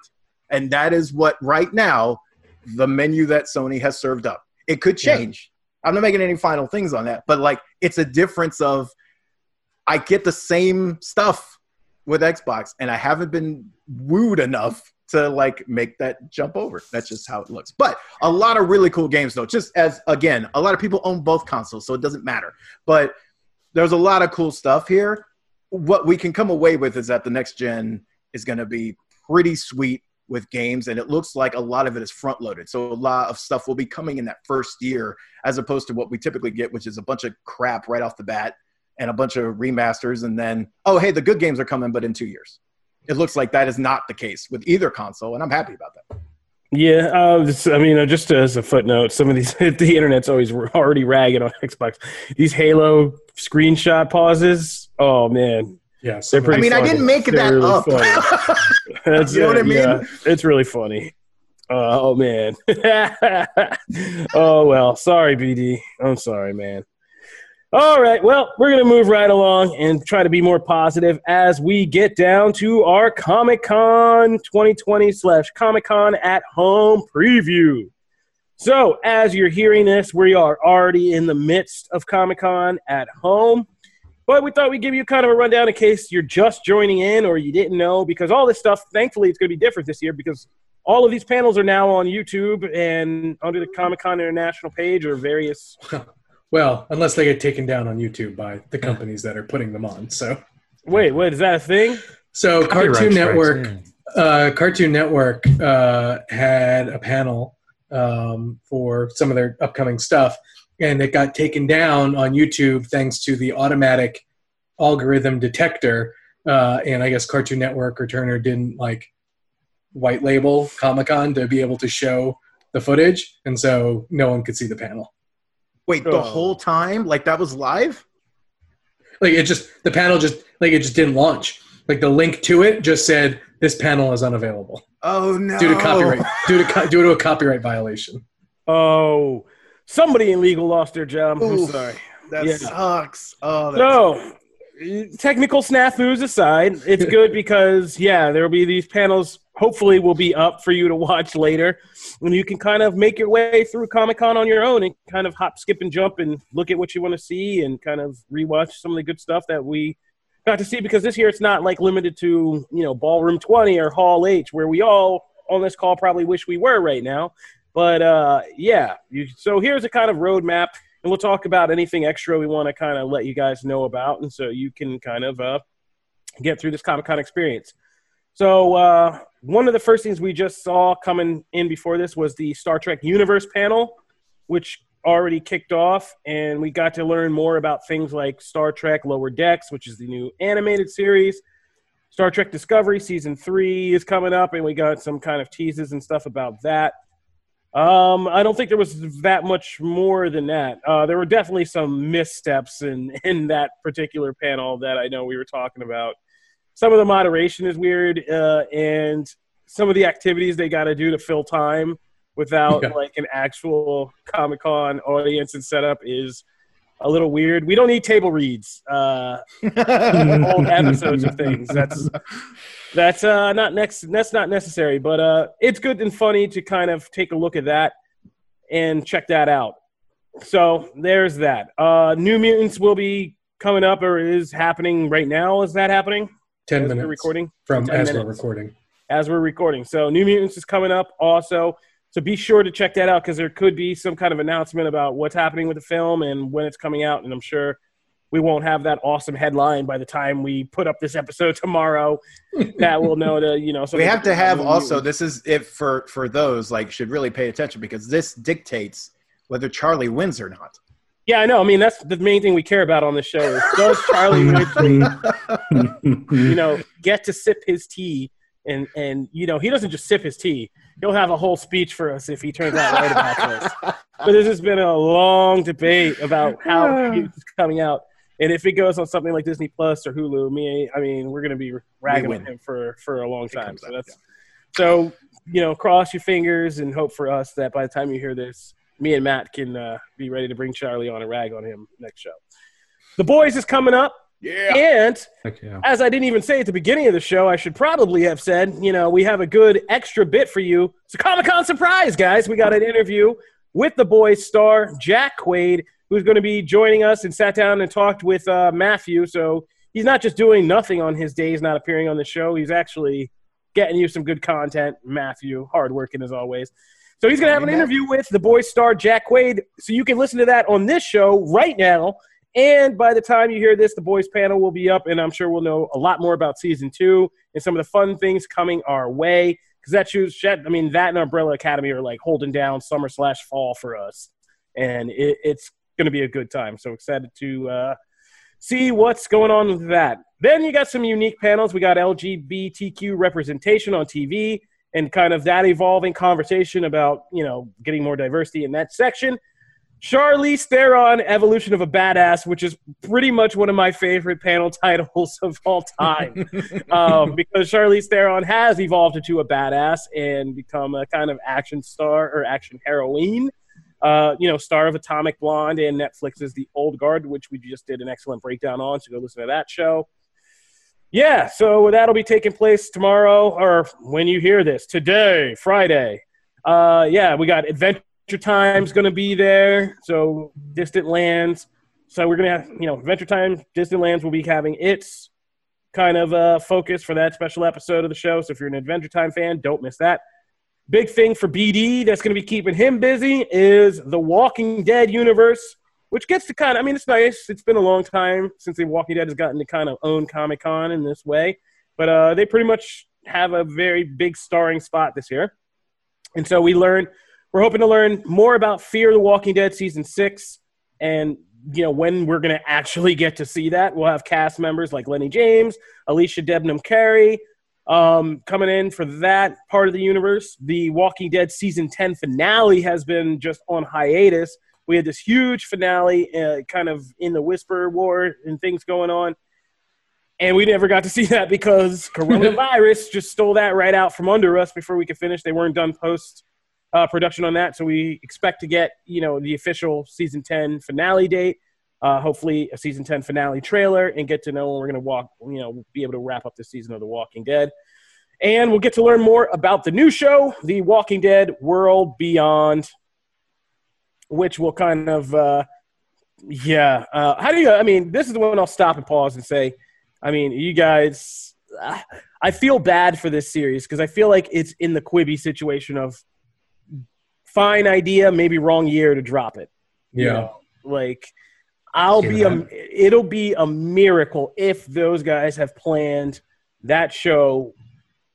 And that is what right now the menu that Sony has served up. It could Yeah. change. I'm not making any final things on that, but like it's a difference of I get the same stuff with Xbox and I haven't been wooed enough to like make that jump over. That's just how it looks. But a lot of really cool games though. Just as again, a lot of people own both consoles, so it doesn't matter. But there's a lot of cool stuff here. What we can come away with is that the next gen is going to be pretty sweet with games, and it looks like a lot of it is front loaded. So a lot of stuff will be coming in that first year, as opposed to what we typically get, which is a bunch of crap right off the bat and a bunch of remasters, and then oh hey, the good games are coming, but in two years. It looks like that is not the case with either console, and I'm happy about that. Yeah, uh, this, I mean, uh, just as a footnote, some of these the internet's always already ragging on Xbox. These Halo screenshot pauses. Oh man, yeah, they're pretty. I mean, I didn't make They're that really up. That's You know what I mean? yeah. it's really funny. Uh, oh man. oh well. Sorry, BD. I'm sorry, man. All right. Well, we're gonna move right along and try to be more positive as we get down to our Comic Con 2020 slash Comic Con at Home preview. So, as you're hearing this, we are already in the midst of Comic Con at home. But we thought we'd give you kind of a rundown in case you're just joining in or you didn't know, because all this stuff, thankfully, it's going to be different this year because all of these panels are now on YouTube and under the Comic Con International page or various. well, unless they get taken down on YouTube by the companies that are putting them on. So, Wait, what is that a thing? so Copyright Cartoon strikes, Network, yeah. uh, Cartoon Network uh, had a panel um, for some of their upcoming stuff, and it got taken down on YouTube thanks to the automatic algorithm detector. Uh, and I guess Cartoon Network or Turner didn't like white label Comic Con to be able to show the footage, and so no one could see the panel. Wait, the Oh. whole time? Like that was live? Like it just the panel just like it just didn't launch. Like the link to it just said this panel is unavailable Oh no! due to copyright due to co- due to a copyright violation. Oh, somebody in legal lost their job. I'm sorry. That Yeah. sucks. Oh, that's So, technical snafus aside, it's good because yeah, there will be these panels. Hopefully, will be up for you to watch later, and you can kind of make your way through Comic Con on your own and kind of hop, skip, and jump and look at what you want to see and kind of rewatch some of the good stuff that we got to see. Because this year it's not like limited to you know Ballroom Twenty or Hall H, where we all on this call probably wish we were right now. But uh, yeah, you, so here's a kind of roadmap and we'll talk about anything extra we want to kind of let you guys know about, and so you can kind of uh, get through this Comic Con experience. So uh, one of the first things we just saw coming in before this was the Star Trek Universe panel, which already kicked off, and we got to learn more about things like Star Trek Lower Decks, which is the new animated series. Star Trek Discovery season three is coming up, and we got some kind of teases and stuff about that. Um, I don't think there was that much more than that. Uh, there were definitely some missteps in in that particular panel that I know we were talking about. Some of the moderation is weird, uh, and some of the activities they got to do to fill time without Yeah. like an actual Comic Con audience and setup is a little weird. We don't need table reads. Uh, old episodes of things. That's That's uh, not next. That's not necessary, but uh, it's good and funny to kind of take a look at that and check that out. So there's that. Uh, New Mutants will be coming up or is happening right now. Is that happening? Ten minutes recording from 10 as we're recording. as we're recording. So New Mutants is coming up also. So be sure to check that out because there could be some kind of announcement about what's happening with the film and when it's coming out. And I'm sure we won't have that awesome headline by the time we put up this episode tomorrow. that will know to you know. we have to have also Mutants. this is if for for those like should really pay attention because this dictates whether Charlie wins or not. Yeah, I know. I mean, that's the main thing we care about on the show. Is does Charlie you know, get to sip his tea? And and you know, he doesn't just sip his tea. He'll have a whole speech for us if he turns out right about this. But this has been a long debate about how he's coming out. And if it goes on something like Disney Plus or Hulu, me, I mean, we're going to be ragging on him for for a long time. So out, that's so you know, cross your fingers and hope for us that by the time you hear this, me and Matt can uh, be ready to bring Charlie on and rag on him next show. The boys is coming up, Yeah. and yeah. as I didn't even say at the beginning of the show, I should probably have said, you know, we have a good extra bit for you. It's a Comic Con surprise, guys. We got an interview with the boys star, Jack Quaid, who's going to be joining us and sat down and talked with uh, Matthew. So he's not just doing nothing on his days not appearing on the show, he's actually getting you some good content. Matthew, Hard working as always. So he's going to have an interview with the boys star, Jack Quaid. So you can listen to that on this show right now. And by the time you hear this, the boys panel will be up, and I'm sure we'll know a lot more about season two and some of the fun things coming our way. Because that shows, I mean, that and Umbrella Academy are like holding down summer slash fall for us, and it, it's going to be a good time. So excited to uh, see what's going on with that. Then you got some unique panels. We got LGBTQ representation on TV and kind of that evolving conversation about you know getting more diversity in that section. Charlize Theron, Evolution of a Badass, which is pretty much one of my favorite panel titles of all time. um, because Charlize Theron has evolved into a badass and become a kind of action star or action heroine. Uh, you know, star of Atomic Blonde and Netflix's The Old Guard, which we just did an excellent breakdown on. So go listen to that show. Yeah, so that'll be taking place tomorrow, or when you hear this, today, Friday. Uh, yeah, we got Adventure Time's going to be there. So Distant Lands. So we're going to have, you know, Adventure Time, Distant Lands will be having its kind of uh, focus for that special episode of the show. So if you're an Adventure Time fan, don't miss that. Big thing for BD that's going to be keeping him busy is the Walking Dead universe, which gets to kind of, I mean, it's nice. It's been a long time since the Walking Dead has gotten to kind of own Comic Con in this way. But uh, they pretty much have a very big starring spot this year. And so we learn, we're hoping to learn more about Fear the Walking Dead season six and you know when we're going to actually get to see that we'll have cast members like lenny james alicia debnam carey um, coming in for that part of the universe the walking dead season 10 finale has been just on hiatus we had this huge finale uh, kind of in the whisper war and things going on and we never got to see that because coronavirus just stole that right out from under us before we could finish they weren't done post uh, production on that. So we expect to get you know the official season ten finale date. Uh, hopefully, a season ten finale trailer, and get to know when we're going to walk. You know, be able to wrap up the season of The Walking Dead, and we'll get to learn more about the new show, The Walking Dead: World Beyond, which will kind of, uh, yeah. Uh, how do you? I mean, this is the one I'll stop and pause and say. I mean, you guys. Uh, I feel bad for this series because I feel like it's in the Quibi situation of fine idea, maybe wrong year to drop it. you Yeah. know? like I'll be a, it'll be a miracle if those guys have planned that show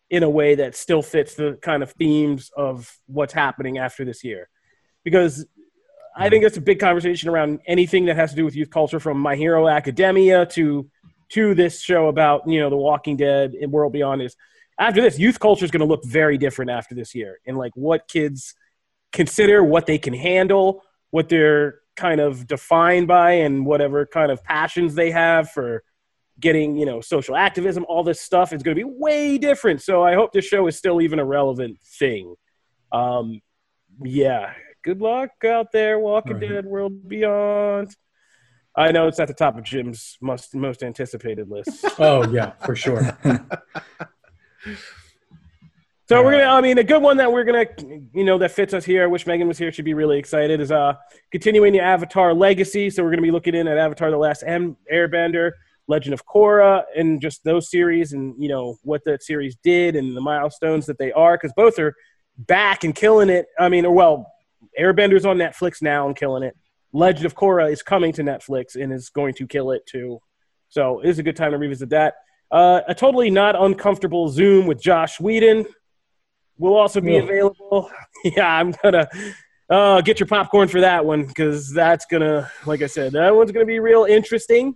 in a way that still fits the kind of themes of what's happening after this year, because I think that's a big conversation around anything that has to do with youth culture, from My Hero Academia to to this show about you know The Walking Dead and World Beyond. Is after this, youth culture is going to look very different after this year, and like what kids consider, what they can handle, what they're kind of defined by, and whatever kind of passions they have for getting, you know, social activism, all this stuff is going to be way different. So I hope this show is still even a relevant thing. Um, yeah. Good luck out there, Walking Right. Dead, World Beyond. I know it's at the top of Jim's most most anticipated list. Oh yeah, for sure. So we're gonna. I mean, a good one that we're gonna, you know, that fits us here. I wish Megan was here. She'd be really excited. Is uh continuing the Avatar legacy. So we're gonna be looking in at Avatar: The Last M- Airbender, Legend of Korra, and just those series, and you know what that series did and the milestones that they are, because both are back and killing it. I mean, or well, Airbender's on Netflix now and killing it. Legend of Korra is coming to Netflix and is going to kill it too. So it is a good time to revisit that. Uh, a totally not uncomfortable Zoom with Joss Whedon will also be Yeah. available. Yeah, I'm gonna uh, get your popcorn for that one because that's gonna, like I said, that one's gonna be real interesting.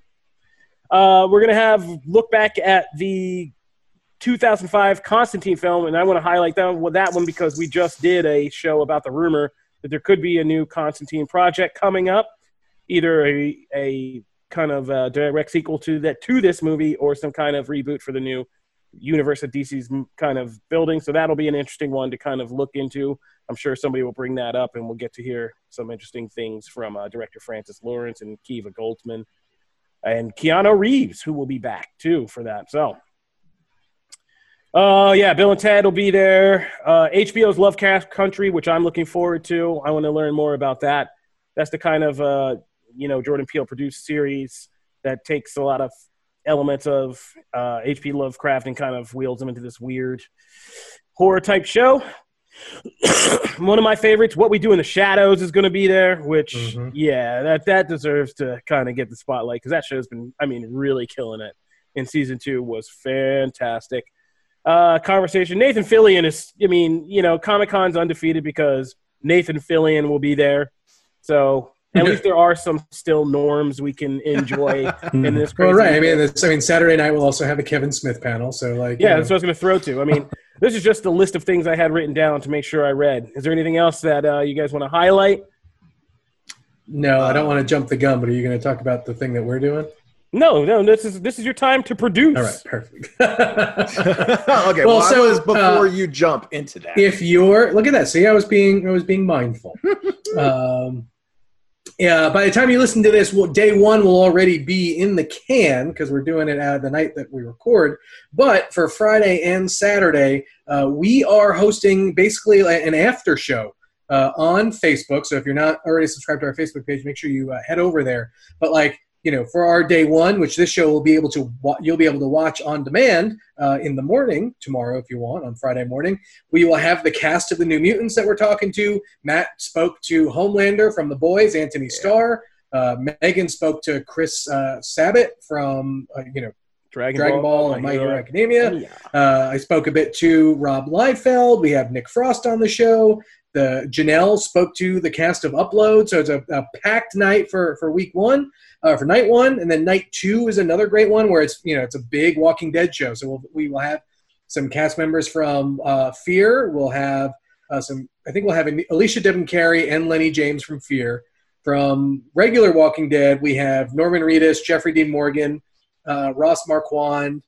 Uh, we're gonna have look back at the 2005 Constantine film, and I want to highlight that one, that one because we just did a show about the rumor that there could be a new Constantine project coming up, either a a kind of uh, direct sequel to that to this movie or some kind of reboot for the new universe of DC's kind of building. So that'll be an interesting one to kind of look into. I'm sure somebody will bring that up, and we'll get to hear some interesting things from uh, director Francis Lawrence and Kiva Goldsman and Keanu Reeves, who will be back too for that. So. Uh yeah, Bill and Ted will be there. Uh, HBO's Lovecraft Country, which I'm looking forward to. I want to learn more about that. That's the kind of uh, you know Jordan Peele produced series that takes a lot of elements of uh, H.P. Lovecraft and kind of wheels them into this weird horror type show. One of my favorites, What We Do in the Shadows, is going to be there. Which, Mhm. yeah, that that deserves to kind of get the spotlight because that show's been, I mean, really killing it. In season two was fantastic. Uh, conversation. Nathan Fillion is, I mean, you know, Comic Con's undefeated because Nathan Fillion will be there. So at least there are some still norms we can enjoy in this. Well, Crazy right. I mean, it's, I mean, Saturday night we'll also have a Kevin Smith panel. So, like, you yeah, know. that's what I was going to throw to. I mean, this is just a list of things I had written down to make sure I read. Is there anything else that uh, you guys want to highlight? no, I don't want to jump the gun, but are you going to talk about the thing that we're doing? No, no. This is this is your time to produce. All right, perfect. okay, Well, well, so, I was before uh, you jump into that. if you're look at that, see, I was being I was being mindful. um, yeah, by the time you listen to this, well, day one will already be in the can because we're doing it out of the night that we record. But for Friday and Saturday, uh, we are hosting basically an after show uh, on Facebook. So if you're not already subscribed to our Facebook page, make sure you uh, head over there. But like you know, for our day one, which this show will be able to you'll be able to watch on demand uh, in the morning tomorrow if you want on Friday morning. We will have the cast of the New Mutants that we're talking to. Matt spoke to Homelander from The Boys, Anthony Starr. Uh, Megan spoke to Chris uh, Sabat from uh, you know Dragon, Dragon Ball and My Hero Academia. Yeah. Uh, I spoke a bit to Rob Liefeld. We have Nick Frost on the show. The Janelle spoke to the cast of Upload, so it's a, a packed night for for week one, uh, for night one, and then night two is another great one where it's you know it's a big Walking Dead show. So we'll, we will have some cast members from uh, Fear. We'll have uh, some. I think we'll have Alicia Debnam Carey and Lenny James from Fear. From regular Walking Dead, we have Norman Reedus, Jeffrey Dean Morgan, uh, Ross Marquand,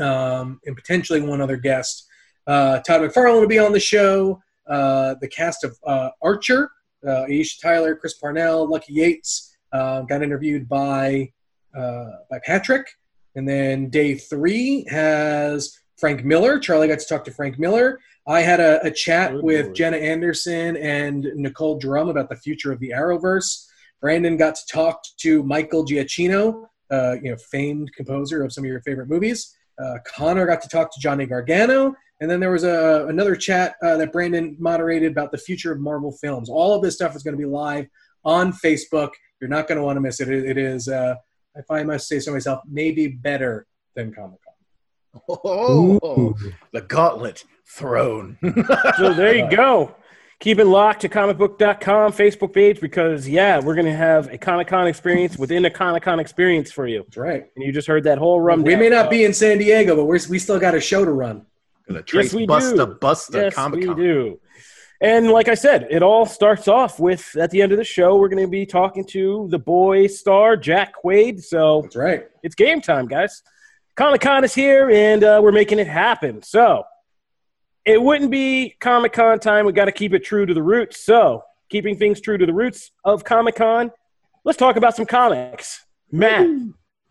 um, and potentially one other guest. Uh, Todd McFarlane will be on the show. Uh, the cast of Archer, Aisha Tyler, Chris Parnell, Lucky Yates uh, got interviewed by uh, by Patrick, and then day three has Frank Miller. Charlie got to talk to Frank Miller. I had a, a chat Good with lord. Jenna Anderson and Nicole Drum about the future of the Arrowverse. Brandon got to talk to Michael Giacchino, uh, you know, famed composer of some of your favorite movies. Uh, Connor got to talk to Johnny Gargano, and then there was a, another chat uh, that Brandon moderated about the future of Marvel films. All of this stuff is going to be live on Facebook. You're not going to want to miss it. It, it is, uh, if I must say so myself, maybe better than Comic Con. Oh, the gauntlet thrown. So there you go. Keep it locked to comicbook.com Facebook page because yeah, we're gonna have a Comic Con experience within a Comic Con experience for you. That's right. And you just heard that whole rum. we may not be in San Diego, but we're, we still got a show to run. the Trace we Busta do. Busta yes, Comic we Con. do. And like I said, it all starts off with at the end of the show, we're going to be talking to the boy star Jack Quaid. So That's right. it's game time, guys. Comic Con is here, and uh, we're making it happen. So it wouldn't be Comic Con time. We got to keep it true to the roots. So keeping things true to the roots of Comic Con, let's talk about some comics, Matt.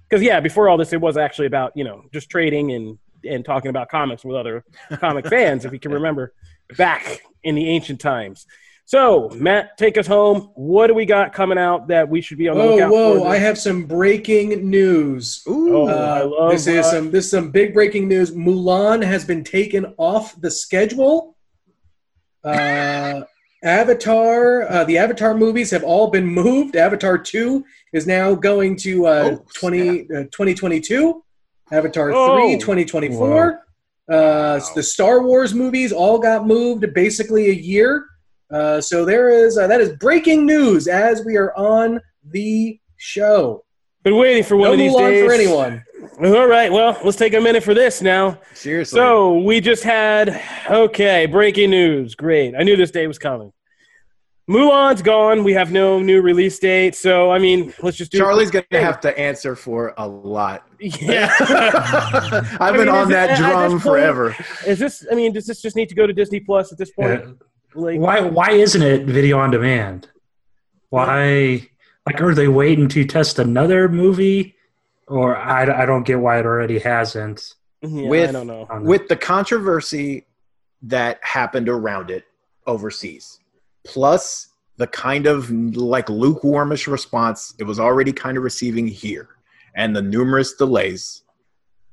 Because yeah, before all this, it was actually about you know just trading and and talking about comics with other comic fans, if you can remember back in the ancient times. So, Matt, take us home. What do we got coming out that we should be on the Whoa, lookout whoa! for? Whoa, I have some breaking news. Ooh. Oh, I Uh, love this is some this is some big breaking news. Mulan has been taken off the schedule. Uh, Avatar, uh, the Avatar movies have all been moved. Avatar two is now going to uh, Oh, 20, uh, 2022. Avatar Oh. 3, 2024. Uh, The Star Wars movies all got moved basically a year. Uh, so there is uh, that is breaking news as we are on the show. Been waiting for one No of these Mulan days. for anyone. All right, well, let's take a minute for this now. Seriously. So we just had okay, breaking news. Great. I knew this day was coming. Mulan's gone. We have no new release date. So I mean, let's just do Charlie's going to have to answer for a lot. Yeah. I've I been on is it- that drum point- forever. Is this? I mean, does this just need to go to Disney Plus at this point? Yeah. Like, Why why isn't it video on demand? Why like are they waiting to test another movie? Or I, I don't get why it already hasn't. yeah, I don't know. With the controversy that happened around it overseas, plus the kind of like lukewarmish response it was already kind of receiving here, and the numerous delays,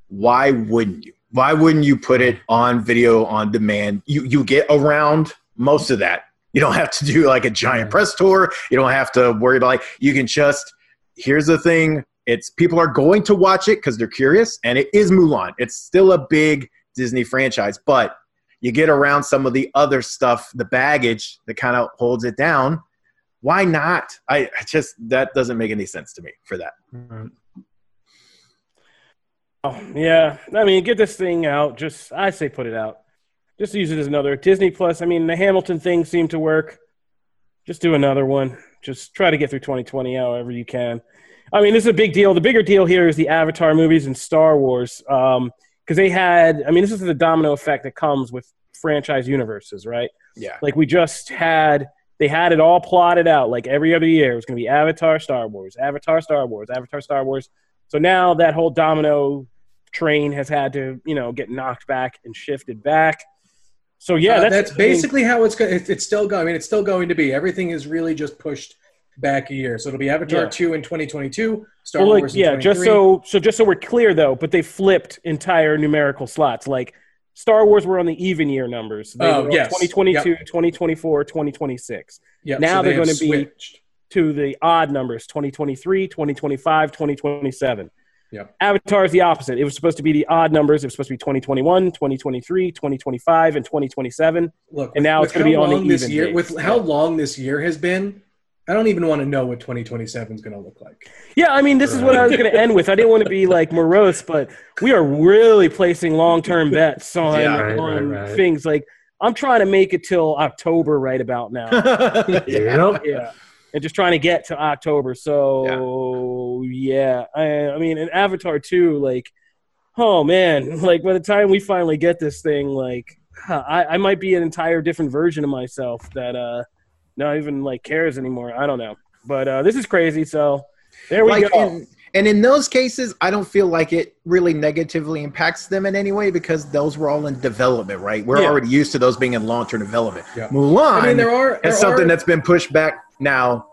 why wouldn't you? Why wouldn't you put it on video on demand? You you get around most of that. You don't have to do like a giant press tour. You don't have to worry about like you can just here's the thing. It's people are going to watch it because they're curious, and it is Mulan. It's still a big Disney franchise, but you get around some of the other stuff, the baggage that kind of holds it down. Why not? I, just that doesn't make any sense to me for that. Mm. Oh, yeah, I mean, get this thing out. Just I say put it out. Just use it as another Disney Plus. I mean, the Hamilton thing seemed to work. Just do another one. Just try to get through 2020 however you can. I mean, this is a big deal. The bigger deal here is the Avatar movies and Star Wars, because they had. I mean, this is the domino effect that comes with franchise universes, right? Yeah. Like we just had, they had it all plotted out. Like every other year, it was going to be Avatar, Star Wars, Avatar, Star Wars, Avatar, Star Wars. So now that whole domino train has had to, you know, get knocked back and shifted back. So yeah, Uh, that's, that's, I mean, basically how it's going. It's, it's still going. I mean, it's still going to be. Everything is really just pushed back a year. So it'll be Avatar Yeah. two in 2022. Star well, like, Wars. yeah. Just so so just so we're clear though, but they flipped entire numerical slots. Like Star Wars were on the even year numbers. They Oh, yes. 2022, 2024, 2026. Yep, now so they they're have gonna be- to the odd numbers 2023 2025 2027 Yep. avatar is the opposite it was supposed to be the odd numbers it was supposed to be 2021 2023 2025 and 2027 Look, And now it's gonna be on the even year. days. With how long this year has been, I don't even want to know what 2027 is going to look like. yeah i mean this is what i was going to end with. I didn't want to be like morose but we are really placing long-term bets on, Yeah, right, on right, right. things. Like i'm trying to make it till october right about now. Yep. yeah. And just trying to get to october. So yeah, I, I mean an avatar 2 like oh man. Like by the time we finally get this thing like huh, I, I might be an entire different version of myself that uh not even like cares anymore i don't know but uh this is crazy so there we like go in, and in those cases i don't feel like it really negatively impacts them in any way because those were all in development right we're Yeah. already used to those being in long-term development Yeah. mulan I mean, there are there is something are, that's been pushed back now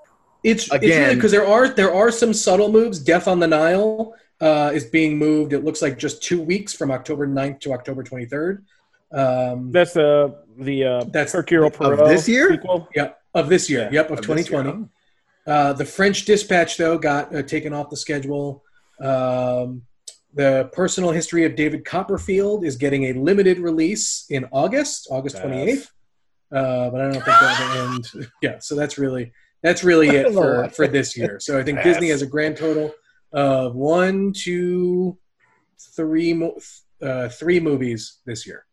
it's it's again- really because there are there are some subtle moves. Death on the Nile uh, is being moved. It looks like just two weeks from October 9th to October 23rd. Um, that's uh the uh That's- hercule of Poirot this year? sequel. Yep, of this year. Yeah, yep, of, of 2020. Uh, the French Dispatch, though, got uh, taken off the schedule. Um, the personal history of David Copperfield is getting a limited release in August, August 28th. Uh, but I don't think that'll end. Yeah, so that's really that's really it for, for this year. So I think Yes. Disney has a grand total of one, two, three, mo- uh, three movies this year,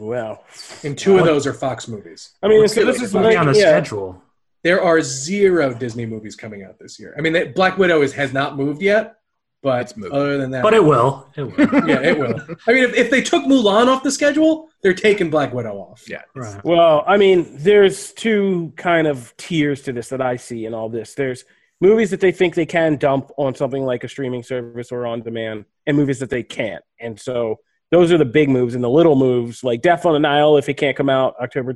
Wow. and two of those are Fox movies. I mean, What's so this is like, on the yeah. schedule. There are zero Disney movies coming out this year. I mean, they- Black Widow is, has not moved yet, but It's moved. other than that, But it will. It will. yeah, it will. I mean, if, if they took Mulan off the schedule, they're taking Black Widow off. yeah Right. Well, I mean, there's two kind of tiers to this that I see in all this. There's movies that they think they can dump on something like a streaming service or on demand, and movies that they can't. And so those are the big moves and the little moves like Death on the Nile if it can't come out October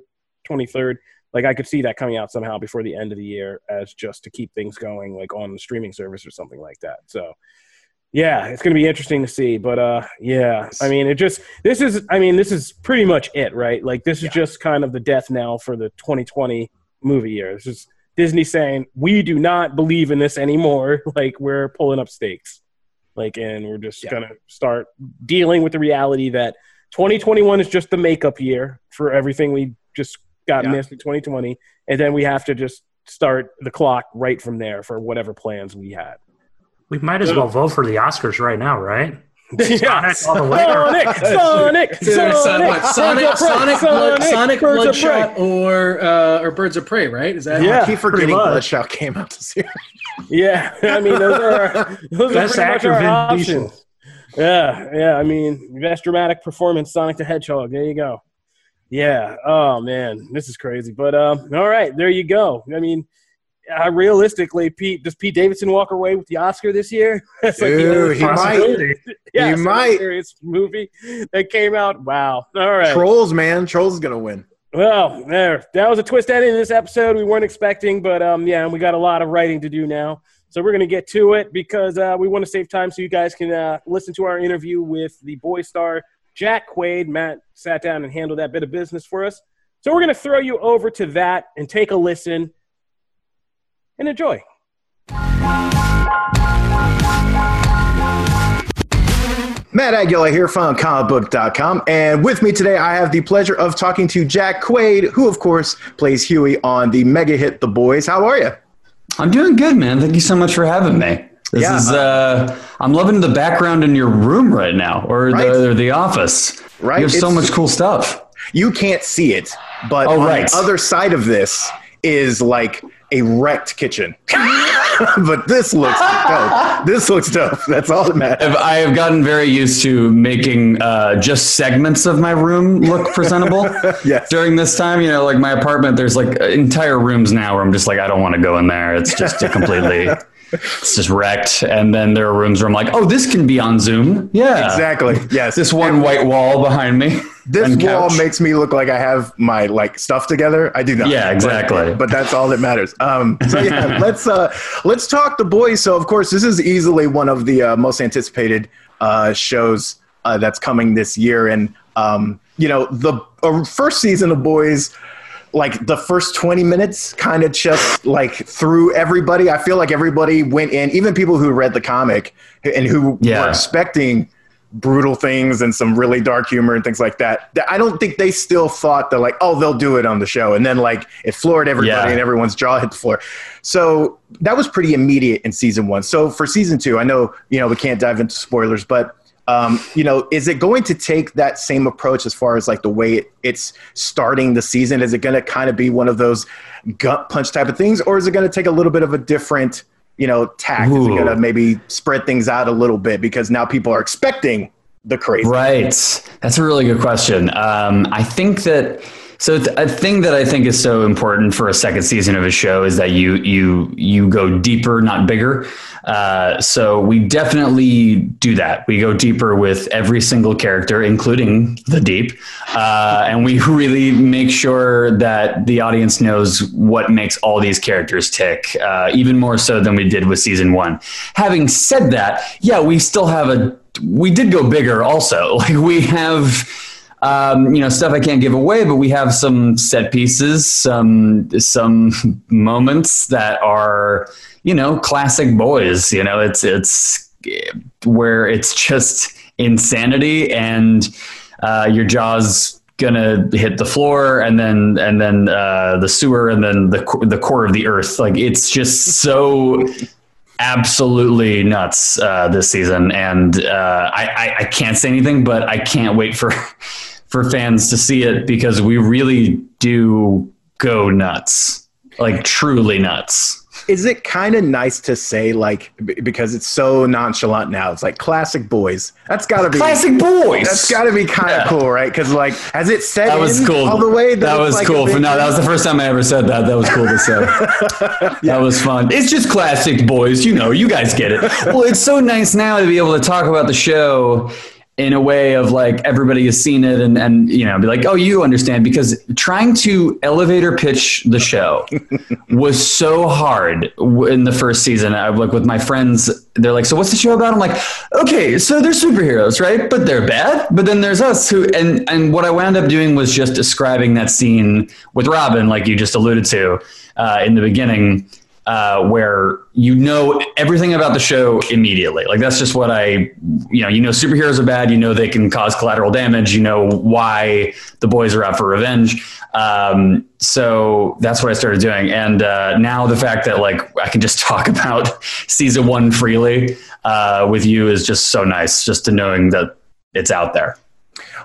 23rd. Like I could see that coming out somehow before the end of the year as just to keep things going, like on the streaming service or something like that. So, yeah, it's going to be interesting to see. But uh, yeah, I mean, it just this is, I mean, this is pretty much it, right? Like this is Yeah. just kind of the death knell for the 2020 movie year. This is Disney saying we do not believe in this anymore. Like we're pulling up stakes, like, and we're just Yeah. gonna start dealing with the reality that 2021 is just the makeup year for everything we just got Yeah. missed in 2020, and then we have to just start the clock right from there for whatever plans we had. We might as well vote for the Oscars right now, right? yeah. all the. Sonic, Sonic, It's either Son- Sonic, Sonic, Birds of Prey, Sonic, Sonic, Birds of Prey. Bloodshot, or uh, or Birds of Prey, right? Is that Yeah. I keep forgetting much. Bloodshot came out this year. Yeah, I mean those are our, those Best are actor, much our Vin Diesel. options. Yeah, yeah. I mean, best dramatic performance, Sonic the Hedgehog. There you go. Yeah. Oh man, this is crazy. But um, all right, there you go. I mean, uh, realistically, Pete does Pete Davidson walk away with the Oscar this year? That's like Dude, he might. Yeah, He might. serious movie that came out. Wow. All right. Trolls, man. Trolls is gonna win. Well, there. That was a twist ending to this episode we weren't expecting, but um, yeah, and we got a lot of writing to do now. So we're going to get to it because uh, we want to save time so you guys can uh, listen to our interview with the boy star Jack Quaid. Matt sat down and handled that bit of business for us. So we're going to throw you over to that and take a listen and enjoy. Matt Aguilar here from comicbook.com. And with me today, I have the pleasure of talking to Jack Quaid, who, of course, plays Huey on the mega hit The Boys. How are you? I'm doing good, man. Thank you so much for having me. This Yeah. is uh I'm loving the background in your room right now or Right. the or the office. Right. You have so much cool stuff. You can't see it, but Oh, on right. the other side of this is like a wrecked kitchen. but this looks dope. This looks dope. That's all that matters. I've, gotten very used to making uh, just segments of my room look presentable. Yes. During this time, you know, like my apartment, there's like entire rooms now where I'm just like, I don't want to go in there. It's just a completely, it's just wrecked. And then there are rooms where I'm like, oh, this can be on Zoom. Yeah. Exactly. Yes. This one white wall behind me. This wall makes me look like I have my like stuff together. I do not. Yeah, exactly. But, but that's all that matters. Um, so yeah, let's uh, let's talk the boys. So of course, this is easily one of the uh, most anticipated uh, shows uh, that's coming this year, and um, you know the uh, first season of Boys. Like the first 20 minutes kind of just like threw everybody. I feel like everybody went in, even people who read the comic and who Yeah. were expecting brutal things and some really dark humor and things like that. that I don't think they still thought that like, oh, they'll do it on the show. And then like it floored everybody Yeah. and everyone's jaw hit the floor. So that was pretty immediate in season one. So for season two, I know, you know, we can't dive into spoilers, but um, you know, is it going to take that same approach as far as like the way it, it's starting the season? Is it going to kind of be one of those gut punch type of things, or is it going to take a little bit of a different, you know, tack? Is it going to maybe spread things out a little bit because now people are expecting the crazy? Right. That's a really good question. Um, I think that so th- a thing that I think is so important for a second season of a show is that you you you go deeper, not bigger. Uh, so we definitely do that. We go deeper with every single character, including the deep, uh, and we really make sure that the audience knows what makes all these characters tick, uh, even more so than we did with season one. Having said that, yeah, we still have a we did go bigger also. Like we have um, you know stuff I can't give away, but we have some set pieces, some some moments that are you know classic boys. You know, it's it's where it's just insanity and uh, your jaws gonna hit the floor and then and then uh, the sewer and then the the core of the earth. Like it's just so absolutely nuts uh, this season, and uh, I, I, I can't say anything, but I can't wait for for fans to see it because we really do go nuts, like truly nuts. Is it kind of nice to say like because it's so nonchalant now? It's like classic boys. That's got to be Classic boys. That's got to be kind of Yeah. cool, right? Because like, has it set That was cool. all the way? That it's was like cool. For, no, that was the first time I ever said that. That was cool to say. That was fun. It's just classic boys. You know, you guys get it. Well, it's so nice now to be able to talk about the show in a way of like everybody has seen it and and you know be like oh you understand because trying to elevator pitch the show was so hard in the first season. I like with my friends they're like so what's the show about? I'm like okay so they're superheroes right? But they're bad but then there's us who and and what I wound up doing was just describing that scene with Robin like you just alluded to uh, in the beginning uh, where you know everything about the show immediately. Like that's just what I, you know, you know superheroes are bad. You know they can cause collateral damage. You know why the boys are out for revenge. Um, so that's what I started doing. And uh, now the fact that like I can just talk about season one freely uh, with you is just so nice. Just to knowing that it's out there.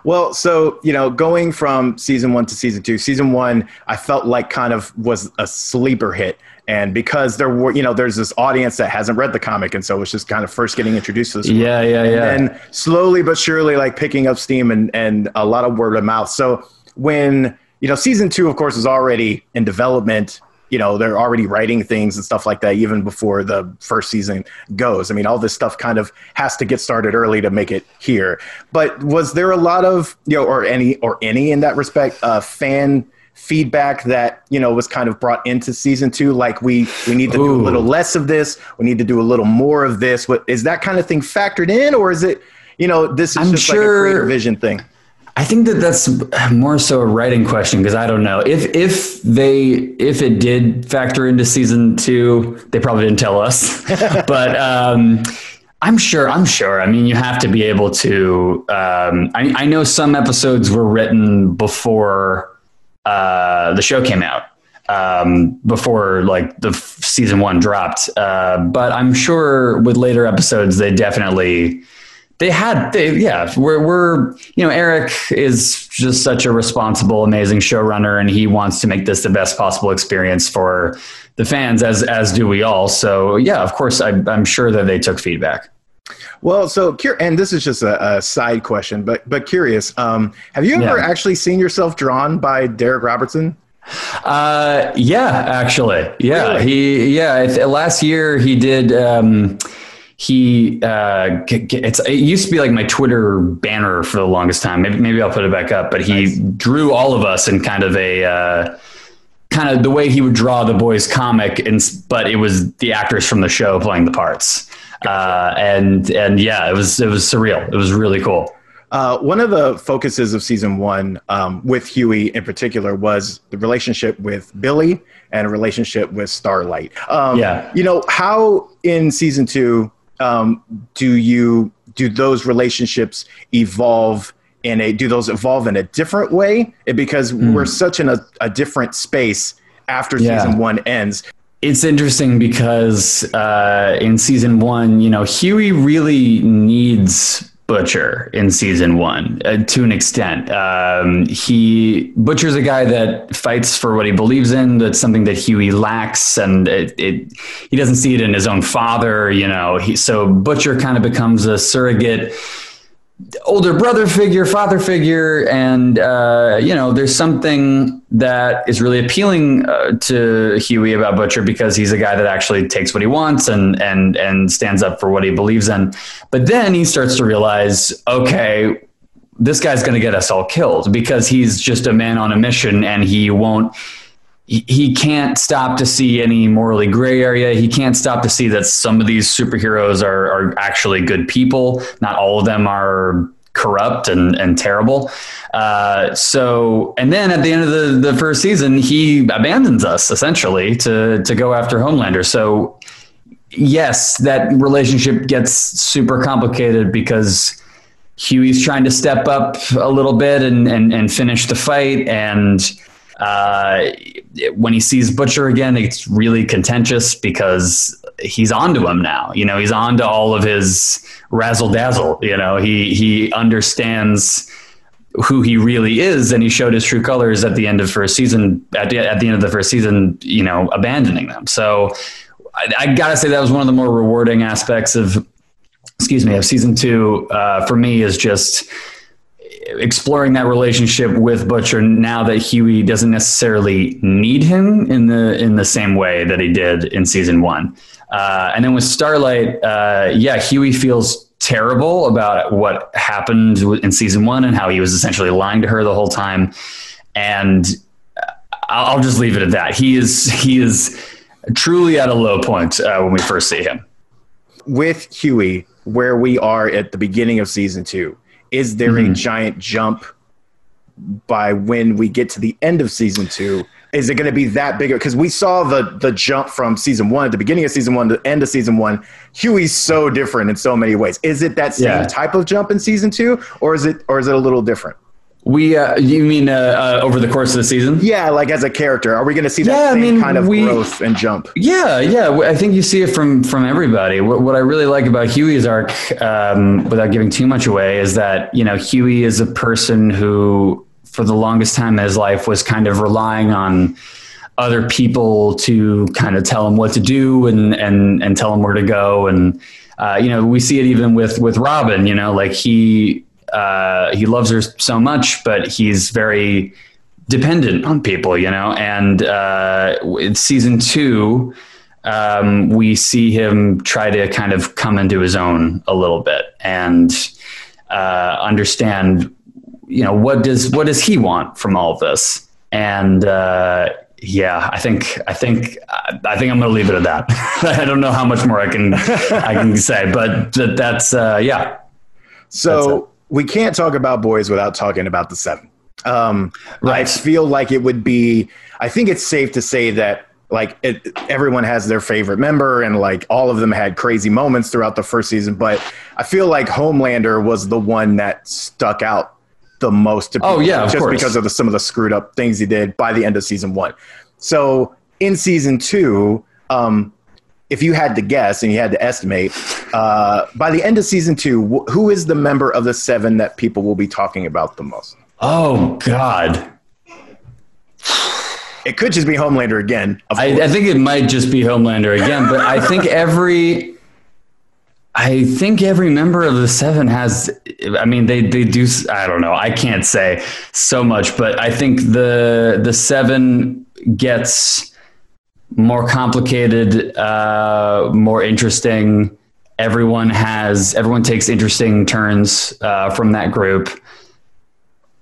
Well, so you know, going from season one to season two, season one, I felt like kind of was a sleeper hit and because there were you know there's this audience that hasn't read the comic and so it's just kind of first getting introduced to this yeah world. yeah yeah and slowly but surely like picking up steam and and a lot of word of mouth. So when you know season two of course is already in development you know they're already writing things and stuff like that even before the first season goes. I mean all this stuff kind of has to get started early to make it here. But was there a lot of you know or any or any in that respect uh, fan feedback that you know was kind of brought into season two like we we need to Ooh. do a little less of this we need to do a little more of this what is that kind of thing factored in or is it you know this is I'm just sure, like a creator vision thing i think that that's more so a writing question because i don't know if if they if it did factor into season two they probably didn't tell us but um I'm sure. I'm sure. I mean, you have to be able to. Um, I, I know some episodes were written before uh, the show came out um, before like the f- season one dropped. Uh, but I'm sure with later episodes, they definitely they had they yeah we're we're you know Eric is just such a responsible, amazing showrunner, and he wants to make this the best possible experience for the fans as as do we all. So yeah, of course, I, I'm sure that they took feedback. Well, so and this is just a, a side question, but but curious. Um, have you ever yeah. actually seen yourself drawn by Darick Robertson? Uh, yeah, actually, yeah. Really? He yeah. Last year he did. Um, he uh, it's it used to be like my Twitter banner for the longest time. Maybe maybe I'll put it back up. But he nice. drew all of us in kind of a. Uh, kind of the way he would draw the boys comic and but it was the actors from the show playing the parts uh, and and yeah, it was it was surreal. It was really cool. Uh, one of the focuses of season one um, with Hughie in particular was the relationship with Billy and a relationship with Starlight. Um, yeah, you know how in season two um, do you do those relationships evolve? In a do those evolve in a different way? Because mm. we're such in a, a different space after yeah. season one ends it's interesting because uh, in season one, you know, Hughie really needs Butcher in season one uh, to an extent. Um, he Butcher's a guy that fights for what he believes in. That's something that Hughie lacks, and it, it he doesn't see it in his own father. You know, he, so Butcher kind of becomes a surrogate older brother figure, father figure, and uh, you know, there's something that is really appealing uh, to Hughie about Butcher because he's a guy that actually takes what he wants and and and stands up for what he believes in. But then he starts to realize, okay, this guy's going to get us all killed because he's just a man on a mission and he won't he can't stop to see any morally gray area. He can't stop to see that some of these superheroes are, are actually good people. Not all of them are corrupt and, and terrible. Uh, so, and then at the end of the, the first season, he abandons us essentially to, to go after Homelander. So, yes, that relationship gets super complicated because Hughie's trying to step up a little bit and, and, and finish the fight. And, uh, when he sees Butcher again, it's really contentious because he's onto him now. You know, he's onto all of his razzle dazzle. You know, he he understands who he really is, and he showed his true colors at the end of first season. At the, at the end of the first season, you know, abandoning them. So I, I gotta say that was one of the more rewarding aspects of, excuse me, of season two uh, for me is just exploring that relationship with Butcher now that Hughie doesn't necessarily need him in the in the same way that he did in season one. Uh, and then with Starlight, uh, yeah, Hughie feels terrible about what happened in season one and how he was essentially lying to her the whole time. And I'll just leave it at that. He is he is truly at a low point uh, when we first see him. With Hughie, where we are at the beginning of season two, is there Mhm. a giant jump by when we get to the end of season two? Is it going to be that bigger? Because we saw the the jump from season one at the beginning of season one to the end of season one. Hughie's so different in so many ways. Is it that same Yeah. type of jump in season two, or is it or is it a little different? We, uh, you mean uh, uh, over the course of the season? Yeah, like as a character, are we going to see that Yeah, I same mean, kind of we- growth and jump? Yeah, yeah. I think you see it from from everybody. What, what I really like about Hughie's arc, um, without giving too much away, is that you know Hughie is a person who, for the longest time in his life, was kind of relying on other people to kind of tell him what to do and and and tell him where to go. And uh, you know, we see it even with with Robin. You know, like he uh, he loves her so much, but he's very dependent on people, you know. And uh, in season two, um, we see him try to kind of come into his own a little bit and uh, understand, you know, what does what does he want from all of this? And uh, yeah, I think I think I think I'm going to leave it at that. I don't know how much more I can I can say, but that, that's uh, yeah. So we can't talk about boys without talking about the seven. Um, I feel like it would be. I think it's safe to say that like it, everyone has their favorite member, and like all of them had crazy moments throughout the first season. But I feel like Homelander was the one that stuck out the most. To Oh, yeah, just course. because of the, some of the screwed up things he did by the end of season one. So in season two, um, if you had to guess and you had to estimate, uh, by the end of season two, wh- who is the member of the seven that people will be talking about the most? Oh God. It could just be Homelander again. I, I think it might just be Homelander again, but I think every, I think every member of the Seven has. I mean, they they do. I don't know. I can't say so much, but I think the the Seven gets more complicated, uh, more interesting. Everyone has. Everyone takes interesting turns uh, from that group.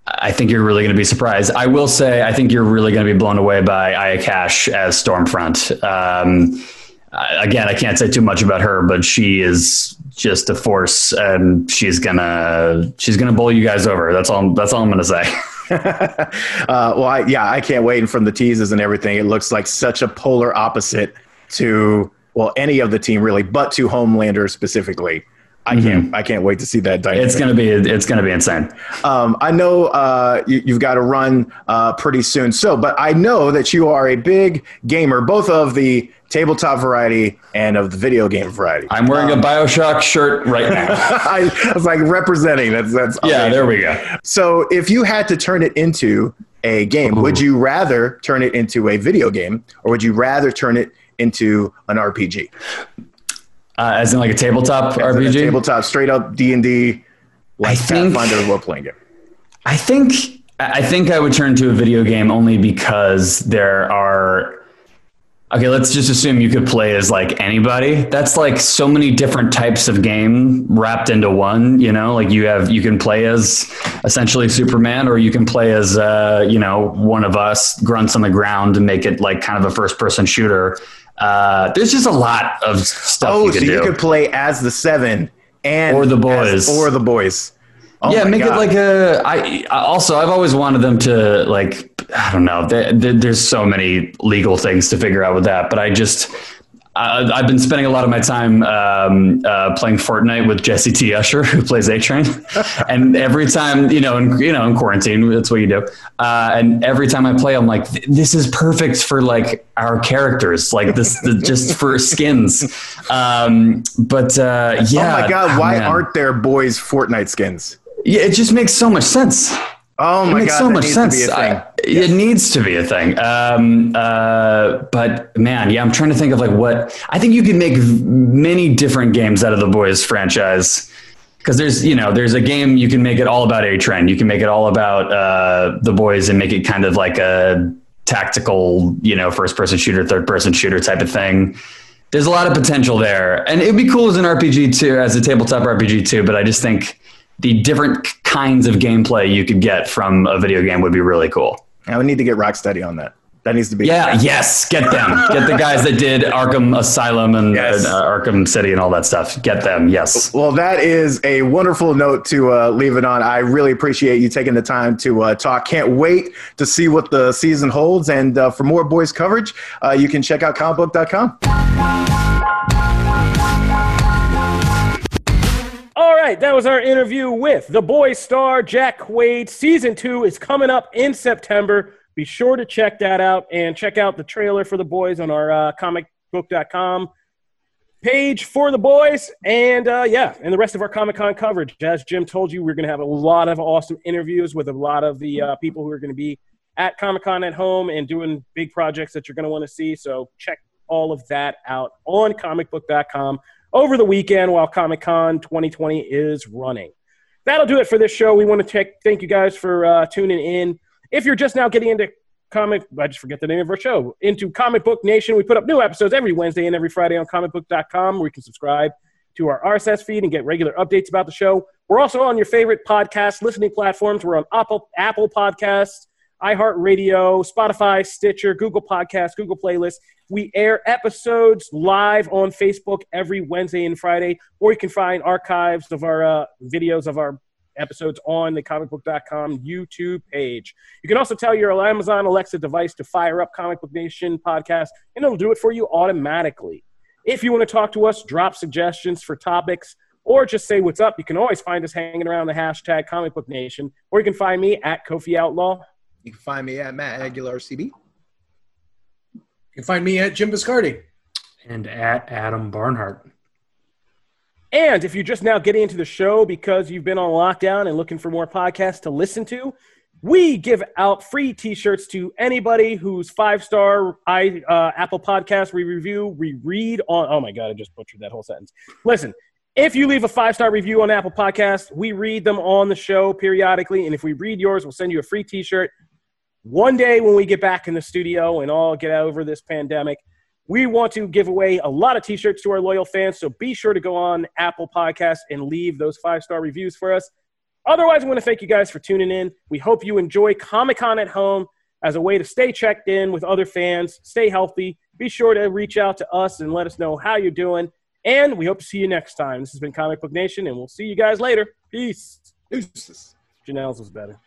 I think you're really going to be surprised. I will say, I think you're really going to be blown away by Aya Cash as Stormfront. Um, again, I can't say too much about her, but she is just a force, and she's gonna she's gonna bowl you guys over. That's all. That's all I'm gonna say. uh, well, I, yeah, I can't wait. And from the teases and everything, it looks like such a polar opposite to well, any of the team really, but to Homelander specifically. I can't. I can't wait to see that dynamic. It's gonna be it's gonna be insane. Um, I know uh, you, you've got to run uh, pretty soon. So, but I know that you are a big gamer, both of the tabletop variety and of the video game variety. I'm wearing a Bioshock shirt right now. I, I was like representing. That's that's yeah, amazing. there we go. So, if you had to turn it into a game, would you rather turn it into a video game, or would you rather turn it into an RPG? Uh, as in like a tabletop As RPG. tabletop, straight up D and D, like Pathfinder role playing game. I think I think I would turn to a video game only because there are Okay, let's just assume you could play as like anybody. That's like so many different types of game wrapped into one, you know? Like you have you can play as essentially Superman or you can play as uh, you know, one of us grunts on the ground and make it like kind of a first person shooter. Uh, there's just a lot of stuff Oh, you so do. you could play as the seven and Or the as- boys. or the boys. Oh yeah, make God. it like a. I I- also I've always wanted them to like. I don't know. There, there- there's so many legal things to figure out with that, but I just. I, I've been spending a lot of my time um, uh, playing Fortnite with Jesse T. Usher, who plays A Train, and every time you know, in, you know, in quarantine, that's what you do. Uh, and every time I play, I'm like, this is perfect for like our characters, like this, the, just for skins. Um, but uh, yeah, oh my god, why man. aren't there boys Fortnite skins? Yeah, it just makes so much sense. Oh my god. It makes god, so much sense. to be a thing. I- It needs to be a thing. Um, uh, but man, yeah, I'm trying to think of like what I think you can make many different games out of the boys franchise. Because there's, you know, there's a game you can make it all about A Train. You can make it all about uh, the boys and make it kind of like a tactical, you know, first person shooter, third person shooter type of thing. there's a lot of potential there, and it'd be cool as an RPG too, as a tabletop RPG too. But I just think the different kinds of gameplay you could get from a video game would be really cool. I would need to get Rocksteady on that. That needs to be. Yeah, yes, get them. Get the guys that did Arkham Asylum and Yes. uh, Arkham City and all that stuff. Get them. Yes. Well, that is a wonderful note to uh, leave it on. I really appreciate you taking the time to uh, talk. Can't wait to see what the season holds. And uh, for more boys coverage, uh, you can check out comicbook.com. right, that was our interview with the boy star Jack Quaid. Season two is coming up in September. Be sure to check that out and check out the trailer for the boys on our uh, comicbook.com page for the boys. And uh, yeah, and the rest of our Comic Con coverage. As Jim told you, we're going to have a lot of awesome interviews with a lot of the uh, people who are going to be at Comic Con at home and doing big projects that you're going to want to see. So check all of that out on comicbook.com over the weekend while Comic Con 2020 is running. That'll do it for this show. We want to take, thank you guys for uh, tuning in. If you're just now getting into comic, I just forget the name of our show, into Comic Book Nation, we put up new episodes every Wednesday and every Friday on comicbook.com where you can subscribe to our RSS feed and get regular updates about the show. We're also on your favorite podcast listening platforms. We're on Apple, Apple Podcasts, iHeartRadio, Spotify, Stitcher, Google Podcasts, Google Playlists. We air episodes live on Facebook every Wednesday and Friday, or you can find archives of our uh, videos of our episodes on the comicbook.com YouTube page. You can also tell your Amazon Alexa device to fire up Comic Book Nation podcast, and it'll do it for you automatically. If you want to talk to us, drop suggestions for topics, or just say what's up, you can always find us hanging around the hashtag Comic Book Nation, or you can find me at Kofi Outlaw. You can find me at Matt Aguilar CB. You can find me at Jim Viscardi. And at Adam Barnhardt. And if you're just now getting into the show because you've been on lockdown and looking for more podcasts to listen to, we give out free T-shirts to anybody whose five-star i uh, Apple Podcast we review, we read on. Oh my god, I just butchered that whole sentence. Listen, if you leave a five-star review on Apple Podcast, we read them on the show periodically, and if we read yours, we'll send you a free T-shirt. One day when we get back in the studio and all get over this pandemic, we want to give away a lot of t-shirts to our loyal fans. So be sure to go on apple Podcasts and leave those five star reviews for us. Otherwise i want to thank you guys for tuning in. We hope you enjoy comic-con at home as a way to stay checked in with other fans stay healthy. Be sure to reach out to us and let us know how you're doing. And we hope to see you next time. This has been comic book nation and we'll see you guys later. Peace. Deuces. janelle's was better